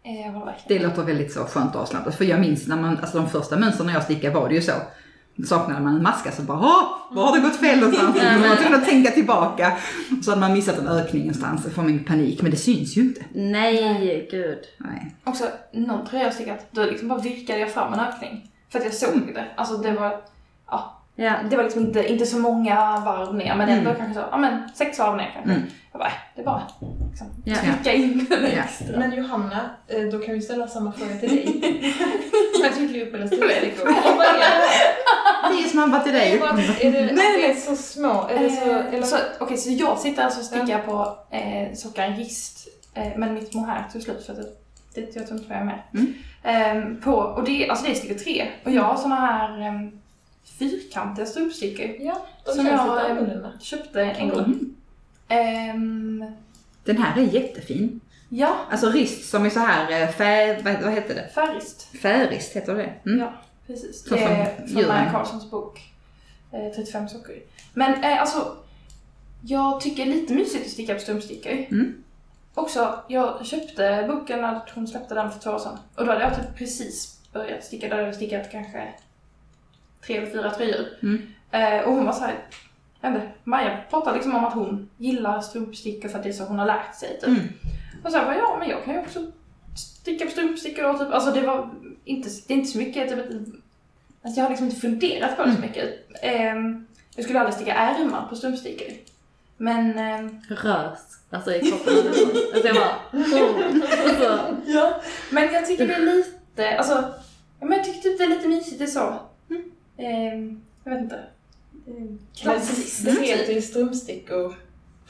Eh, Det låter väldigt så skönt och avslappnat. För jag minns när man, alltså de första mönstren jag stickade var det ju så. Saknade man en maska så bara åh, var har det gått fel någonstans? Man var tvungen att tänka tillbaka. Så hade man missat en ökning någonstans, så får man panik. Men det syns ju inte. nej gud. Nej. Också, någon tröja jag stickat, då liksom bara virkade jag fram en ökning. För att jag såg det. Alltså det var, ja, Ja, det var liksom inte, inte så många varv ner, men ändå Mm. kanske så, ja men sex varv ner kanske. Mm. Jag bara, det är bara liksom, Ja. trycka in den Ja. extra. Men Johanna, eh, då kan vi ställa samma fråga till dig. *laughs* Magic loop eller storstickor? *laughs* Vad är snabba till Är dig. det, är det, det är så små? Är så, Eh, eller? så, Okej, så jag sitter alltså och stickar på eh, sockaren rist, eh, men mitt mohair tog slut för att det, det jag tror inte vad jag är med. Mm. Eh, på, och det, alltså det är stickor tre, och jag har såna här eh, fyrkantiga strumpstickor. Ja, Som jag, eh, annorlunda. Köpte en gång. Mm. Ehm, Den här är jättefin. ja, Alltså rist som är så här, eh, fär, vad, vad heter det? färgrist. Färrist heter det. Mm. Ja, precis. Det är från. Maja Karlssons bok. Eh, 35 socker. Men eh, alltså, jag tycker lite mysigt att sticka på strumpstickor. Mm. Också, jag köpte boken när hon släppte den för två år sedan. Och då hade jag typ precis börjat sticka. Då hade jag stickat kanske tre eller fyra tröjor. Mm. Eh, och hon var såhär, jag inte, Maja pratar liksom om att hon gillar strumpstickor för att det är så hon har lärt sig. Typ. Mm. Och så här, bara, ja men jag kan ju också sticka på strumpstickor då. Typ. Alltså det var inte, det är inte så mycket, typ, alltså, jag har liksom inte funderat på det så mycket. Ehm, jag skulle aldrig sticka ärmar på strumpstickor. Men eh, Rös. Alltså i kroppen. alltså jag bara... Oh. Så, *laughs* Ja, men jag tycker det är lite, alltså, ja, men jag tycker typ det är lite mysigt det är så. Ehm, jag vet inte. Ehm, Klassiskt. Det heter ju strumpstickor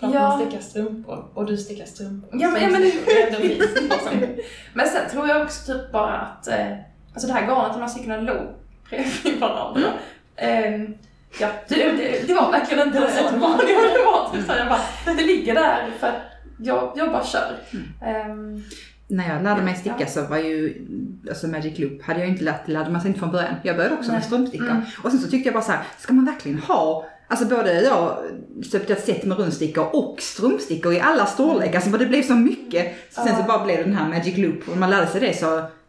för att Ja. man stickar strumpor och du stickar strumpor. Ja, men- ja, men- liksom. *laughs* Men sen tror jag också typ bara att, eh, alltså det här garnet, de här styckena låg bredvid varandra. Ehm, ja, det, det, det var verkligen inte så. Det var, *laughs* det var typ så jag bara, det ligger där för att jag, jag bara kör. Ehm, När jag lärde mig sticka så var ju, alltså Magic Loop hade jag inte lärt, lärde man sig inte från början. Jag började också med Nej. strumpstickor. Mm. Och sen så tyckte jag bara så här, ska man verkligen ha Alltså både jag köpte ett set med rundstickor och strumpstickor i alla storlekar. Alltså det blev så mycket. Så sen så bara blev det den här Magic Loop. Och när man lärde sig det så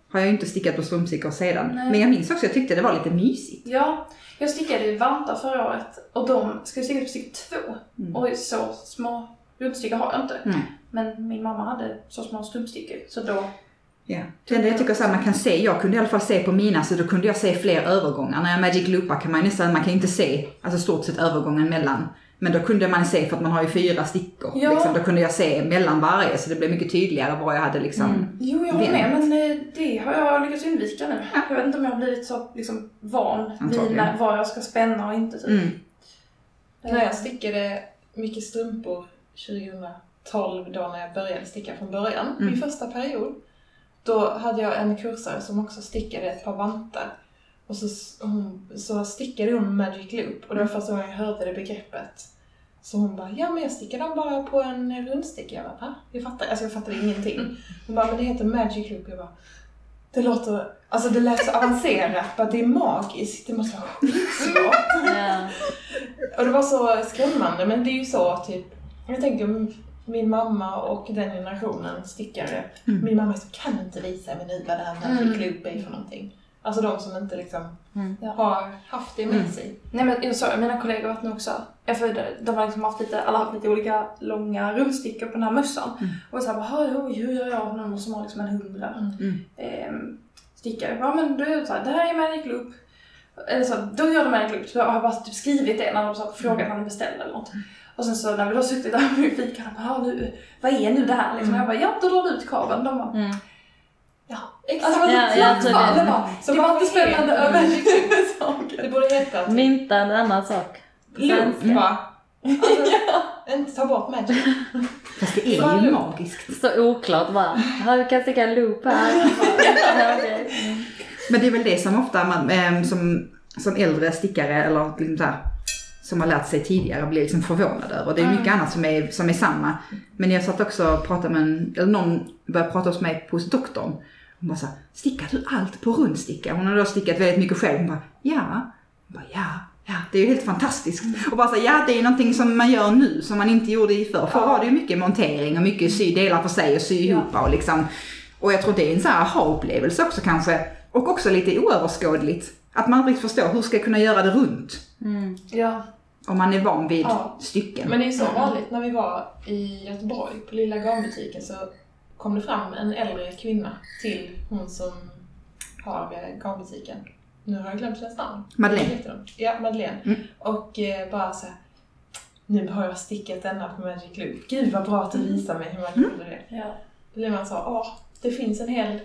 har jag ju inte stickat på strumpstickor sedan. Nej. Men jag minns också, jag tyckte det var lite mysigt. Ja, jag stickade ju vantar förra året och de skulle sticka på stick två. Mm. Och så små rundstickor har jag inte. Mm. Men min mamma hade så små strumpstickor så då... Ja. Det enda jag tycker så här, man kan se, jag kunde i alla fall se på mina så då kunde jag se fler övergångar. När jag Magic Loopar kan man ju nästan, man kan inte se, alltså stort sett övergången mellan. Men då kunde man se, för att man har ju fyra stickor, Ja. liksom, då kunde jag se mellan varje så det blev mycket tydligare vad jag hade liksom. Mm. Jo, jag håller Vet. med men eh, det har jag lyckats undvika nu. Jag vet inte om jag har blivit så liksom van vid vad jag ska spänna och inte typ. Mm. När jag stickade mycket strumpor 2012 då när jag började sticka från början, Mm. min första period. Då hade jag en kursare som också stickade ett par vantar. Och så, hon, så stickade hon Magic Loop och det var första gången jag hörde det begreppet. Så hon bara, ja men jag stickar dem bara på en rundsticka. Jag bara, va? Jag fattar, alltså jag fattade ingenting. Hon bara, men det heter Magic Loop. Jag bara, det låter, alltså det lät så avancerat, bara det är magiskt, det måste vara skitsvårt. ja. Och det var så skrämmande, men det är ju så typ, jag tänker min mamma och den generationen stickare, Mm. min mamma så, kan inte visa mig nu vad det här Magic Mm. Loop är för någonting? Alltså de som inte liksom Mm. har haft det med Mm. sig. Nej men jag sa mina kollegor varit nu också, ja, för de- har liksom haft lite, alla haft lite olika långa rundstickor på den här mössan. Mm. Och så här oj, hur gör jag någon som har liksom en hundra Mm. ehm, stickare? Ja men då är det så här, det här är Magic Loop. Eller så, då gör de Magic Loop. Så jag har bara typ skrivit det när de så frågat när de beställde eller något. Och sen så när vi då suttit där vid fikan, bara, "Ja, nu, vad är nu det här liksom? Jag bara, ja då drar du ut kabeln. De bara, Mm. ja. Exakt. Alltså det var Ja, så ja, platt typ. Det var, Så det var inte spännande över *laughs* Det borde heta typ Mynta en annan sak. Loop Mm. bara. *laughs* Alltså, inte ta bort Magic. Fast det är ju loop. magiskt. Så oklart bara. Ja, du kan sticka en loop här. Ja. Mm. Men det är väl det som ofta man, ehm, som, som äldre stickare eller liksom så här, som har lärt sig tidigare blir liksom förvånad över. Det är mycket annat som är, som är samma. Men jag satt också och pratade med en, eller någon började prata hos mig hos doktorn. Hon bara så här, stickar du allt på rundsticka? Hon har då stickat väldigt mycket själv. Hon bara, ja. Hon bara, ja. Ja, det är ju helt fantastiskt. Och bara så ja det är någonting som man gör nu som man inte gjorde i förr. Förr var det ju mycket montering och mycket sy delar för sig och sy ihop och liksom. Och jag tror det är en sån här aha-upplevelse också kanske. Och också lite oöverskådligt. Att man inte riktigt förstår hur ska jag kunna göra det runt? Mm. Ja. Om man är van vid Ja. stycken. Men det är ju så vanligt när vi var i Göteborg på lilla garnbutiken så kom det fram en äldre kvinna till hon som har eh, garnbutiken. Nu har jag glömt hennes namn. Madeleine. Ja, Madeleine. Mm. Och eh, bara så här, nu har jag stickat denna på Magic Loop. Gud vad bra att du visar mig hur man Mm. gjorde det. ja. Då blir man så, åh, det finns en hel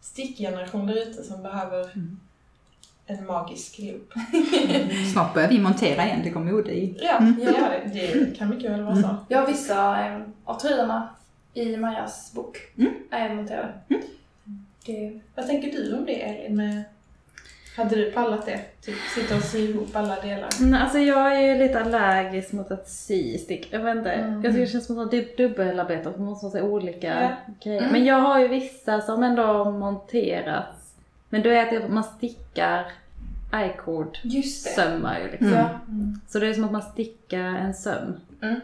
stickgeneration där ute som behöver Mm. En magisk loop. Snart börjar vi montera igen, det går mode i. Ja, Mm. ja det, det kan mycket väl vara så. Jag har vissa eh, av tröjorna i Majas bok Mm. är monterade. Det, Vad tänker du om det Elin? Med, hade du pallat det? Typ sitta och sy ihop alla delar? Mm, alltså jag är ju lite allergisk mot att sy stick. Jag vet inte. Mm. Jag tycker det känns som att det dubbelarbete och det måste så olika Ja. grejer. Mm. Men jag har ju vissa som ändå monterats. Men då är det att man stickar i-cord sömmar ju liksom. Mm. Ja. Så det är som att man stickar en söm. Mm.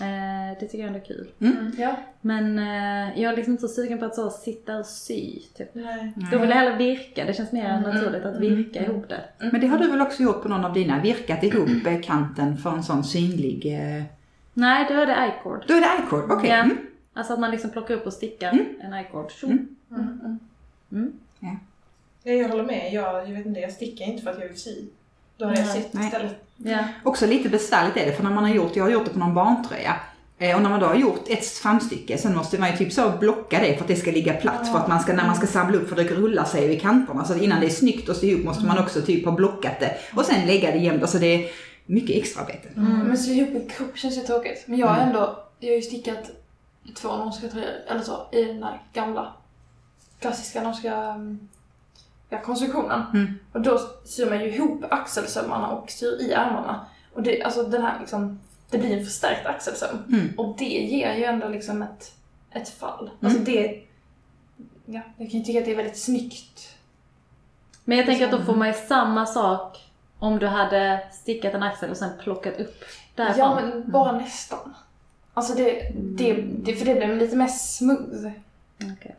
Eh, det tycker jag ändå är kul. Mm. Ja. Men eh, jag är liksom inte så sugen på att så sitta och sy. Typ. Nej. Då vill jag hellre virka. Det känns mer Mm. naturligt att virka ihop det. Men det har du väl också gjort på någon av dina, virkat ihop eh, kanten för en sån synlig... Eh... Nej, då är det i-cord. Då är det i-cord, okej. Ja. Mm. Alltså att man liksom plockar upp och stickar Mm. en i-cord. Tjo. Mm. Mm. Mm. Ja, jag håller med. Jag, jag vet inte, jag stickar inte för att jag vill sy. Då hade jag Nej. istället. Ja. Också lite besvärligt är det, för när man har gjort, jag har gjort det på någon barntröja. Eh, Och när man då har gjort ett framstycke, sen måste man ju typ så blocka det för att det ska ligga platt. För att man ska, när man ska samla upp, för det rullar sig i kanterna. Så innan det är snyggt att sy ihop måste man också typ ha blockat det. Och sen lägga det jämnt. Alltså det är mycket extraarbete. Men sy ihop en kropp känns ju tråkigt. Men jag har ändå, jag har ju stickat två norska tröjor, eller så, i den där gamla klassiska norska mm, ja, konstruktionen. Mm. Och då syr man ju ihop axelsömmarna och syr i ärmarna. Och det, alltså den här liksom, det blir en förstärkt axelsöm. Mm. Och det ger ju ändå liksom ett, ett fall. Alltså det, ja, jag kan ju tycka att det är väldigt snyggt. Men jag tänker att då får man ju samma sak om du hade stickat en axel och sen plockat upp därifrån. Ja, men bara nästan. Alltså det, det, det, för det blir lite mer smooth. Okej.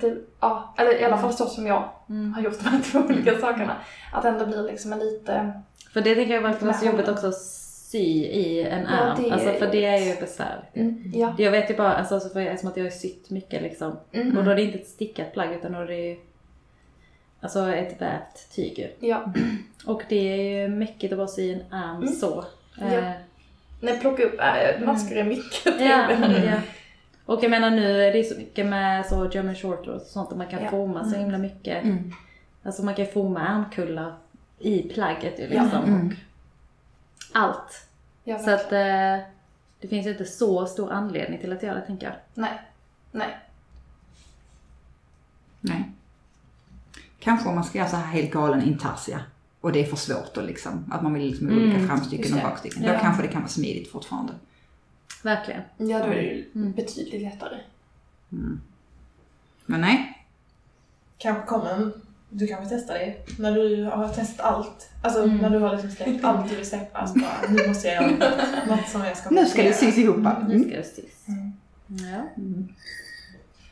Det, ja, eller i alla fall så som jag Mm. har gjort de här *laughs* två olika sakerna. Att ändå blir liksom en lite... För det tänker jag verkligen vara så jobbigt också att sy i en Ja, ärm. är alltså, för det är ju besvärligt. Mm, ja. Jag vet ju bara, alltså, så för jag, eftersom att jag har sytt mycket liksom. Mm. Och då är det inte ett stickat plagg utan då är det ju alltså ett vävt tyg ju. ja. *clears throat* Och det är ju mäckigt att bara sy i en ärm Mm. så. Ja. Eh, När jag plockar upp äh, masker är mycket ja, trevligare. ja. Och jag menar nu är det så mycket med så German short och sånt att man kan Ja. forma så himla mycket. Mm. Alltså man kan forma ärmkullar i plagget ju Ja. liksom. Mm. Och allt. Ja, Så att eh, det finns ju inte så stor anledning till att göra det tänker jag. Nej. Nej. Nej. Kanske om man ska göra så här helt galen intarsia. Och det är för svårt då liksom. Att man vill liksom Mm, olika framstycken och det. bakstycken. Då Ja. kanske det kan vara smidigt fortfarande. Verkligen. Ja, då är det ju Mm. betydligt lättare. Men nej. Kanske kommer en... Du kanske testar det när du har testat allt. Alltså Mm. när du har liksom släppt *laughs* allt du vill släppa. Alltså bara, nu måste jag göra något som jag ska Nu ska det sys ihop. Nu Mm. ska det sys. Mm. Ja.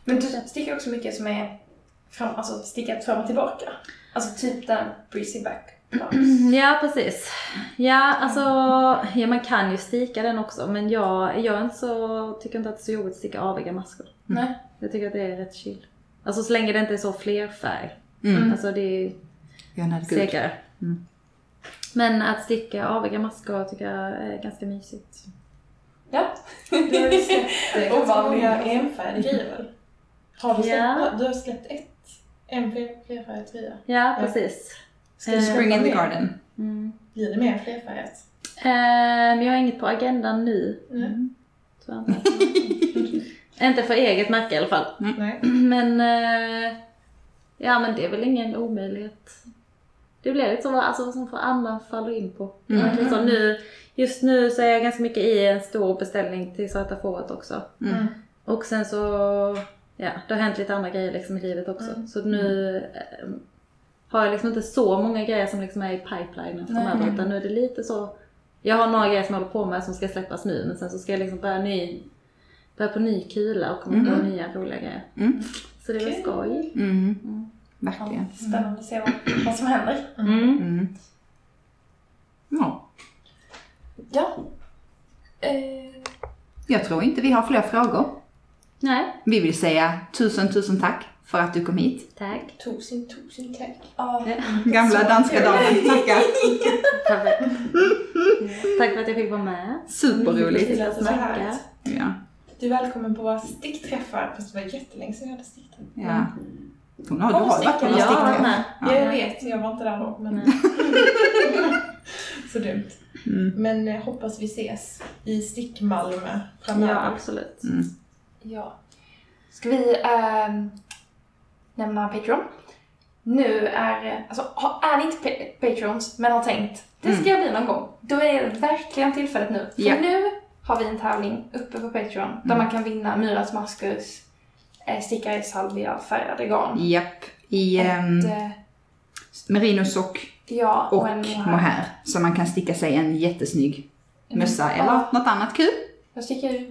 Men du stickar också mycket som är fram, alltså stickat fram och tillbaka. Alltså typ den breezy back ja, precis. Ja, alltså ja, man kan ju stika den också men jag, jag är inte så, tycker inte att det är så jobbigt att sticka aviga maskor. Nej. Jag tycker att det är rätt chill. Alltså så länge det inte är så flerfärg. Mm. Alltså det är segare. Mm. Men att sticka aviga maskor tycker jag är ganska mysigt. Ja. Du har ju släppt eh, *laughs* Ovanliga. många enfärdiga grejer väl? Har du släppt, Ja. du har släppt ett, en fler- flerfärgad tröja? Ja, precis. Ska du Eh, Spring in the garden. Mm. Blir det mer flerfärgat? Ehm, jag har inget på agendan nu. Mm. Inte. *laughs* inte för eget märke i alla fall. Nej. *clears throat* Men, eh, ja men det är väl ingen omöjlighet. Det blir lite så alltså, som får annan faller in på. Mm. Så nu, just nu så är jag ganska mycket i en stor beställning till Svarta fåret också. Mm. Och sen så, ja det har hänt lite andra grejer liksom i livet också. Så nu eh, har jag liksom inte så många grejer som liksom är i pipelinen framöver utan nu är det lite så. Jag har några grejer som jag håller på med som ska släppas nu men sen så ska jag liksom börja ny, börja på ny kula och komma på nya roliga grejer. Mm. Så det väl Kul. skoj. Mm. Verkligen. Spännande att se vad, vad som händer. Mm. Mm. Ja. Ja. Eh, Jag tror inte vi har fler frågor. Nej, Vi vill säga tusen, tusen tack för att du kom hit. tack. Tusen, tusen tack. ja. Gamla danska damen, tackar. *laughs* Tack för att jag fick vara med. Superroligt. Så Tackar. Ja. Du är välkommen på våra stickträffar, fast det var jättelänge sedan jag hade stickträff. ja. Hon har, du har varit på sticka. någon Jag har varit stickträff. med. Ja, jag vet, jag var inte där då. Men... *laughs* så dumt. Mm. Men eh, hoppas vi ses i Stick-Malmö Ja, framöver. absolut. Mm. Ja. Ska vi ehm, nämna Patreon? Nu är, alltså är ni inte pa- Patrons men har tänkt, det ska jag bli någon gång. Då är det verkligen tillfället nu. För Ja. nu har vi en tävling uppe på Patreon där man kan vinna Myras Maskus eh, stickare salvia färgade garn. Japp. I um, Ett, eh, merinosock ja, och en mohair. Så man kan sticka sig en jättesnygg mössa Mm. eller Ja. något annat kul. Jag stickar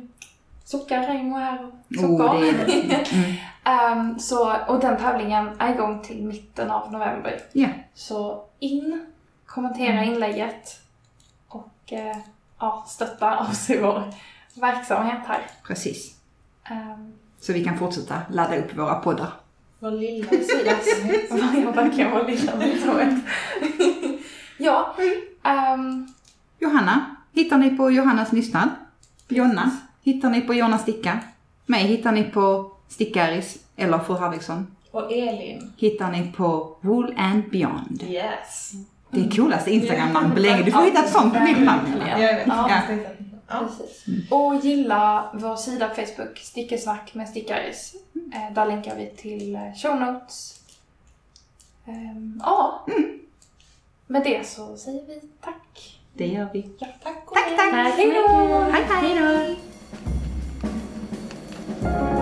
ju sockar, regn, mohair och Oh, sockar. det är det. *laughs* Mm. Ehm, så, och den tävlingen är igång till mitten av november. Ja. Så in, kommentera inlägget och eh, ja, stötta oss i vår verksamhet här. Precis. Um, Så vi kan fortsätta ladda upp våra poddar. Vår lilla *laughs* verkligen vår lilla verksamhet. *laughs* Ja. ehm, Johanna hittar ni på Johannas Nystnad. Jonna hittar ni på Jonna Sticka. Mig hittar ni på Stickaris eller Fru Harvigsson. Och Elin. Hittar ni på Wool and Beyond. Yes. Det är coolaste Instagram-namn på länge. Du får hitta ett sånt på mitt namn. Ja. Jag vet. Ja. Ja. Precis. Och gilla vår sida på Facebook, Stickesnack med Stickaris. Eh, där länkar vi till eh, show notes. Ehm, ja. Med det så säger vi tack. Det gör vi. Ja, tack och Tack, hej. tack. Hej då! mycket. Thank you.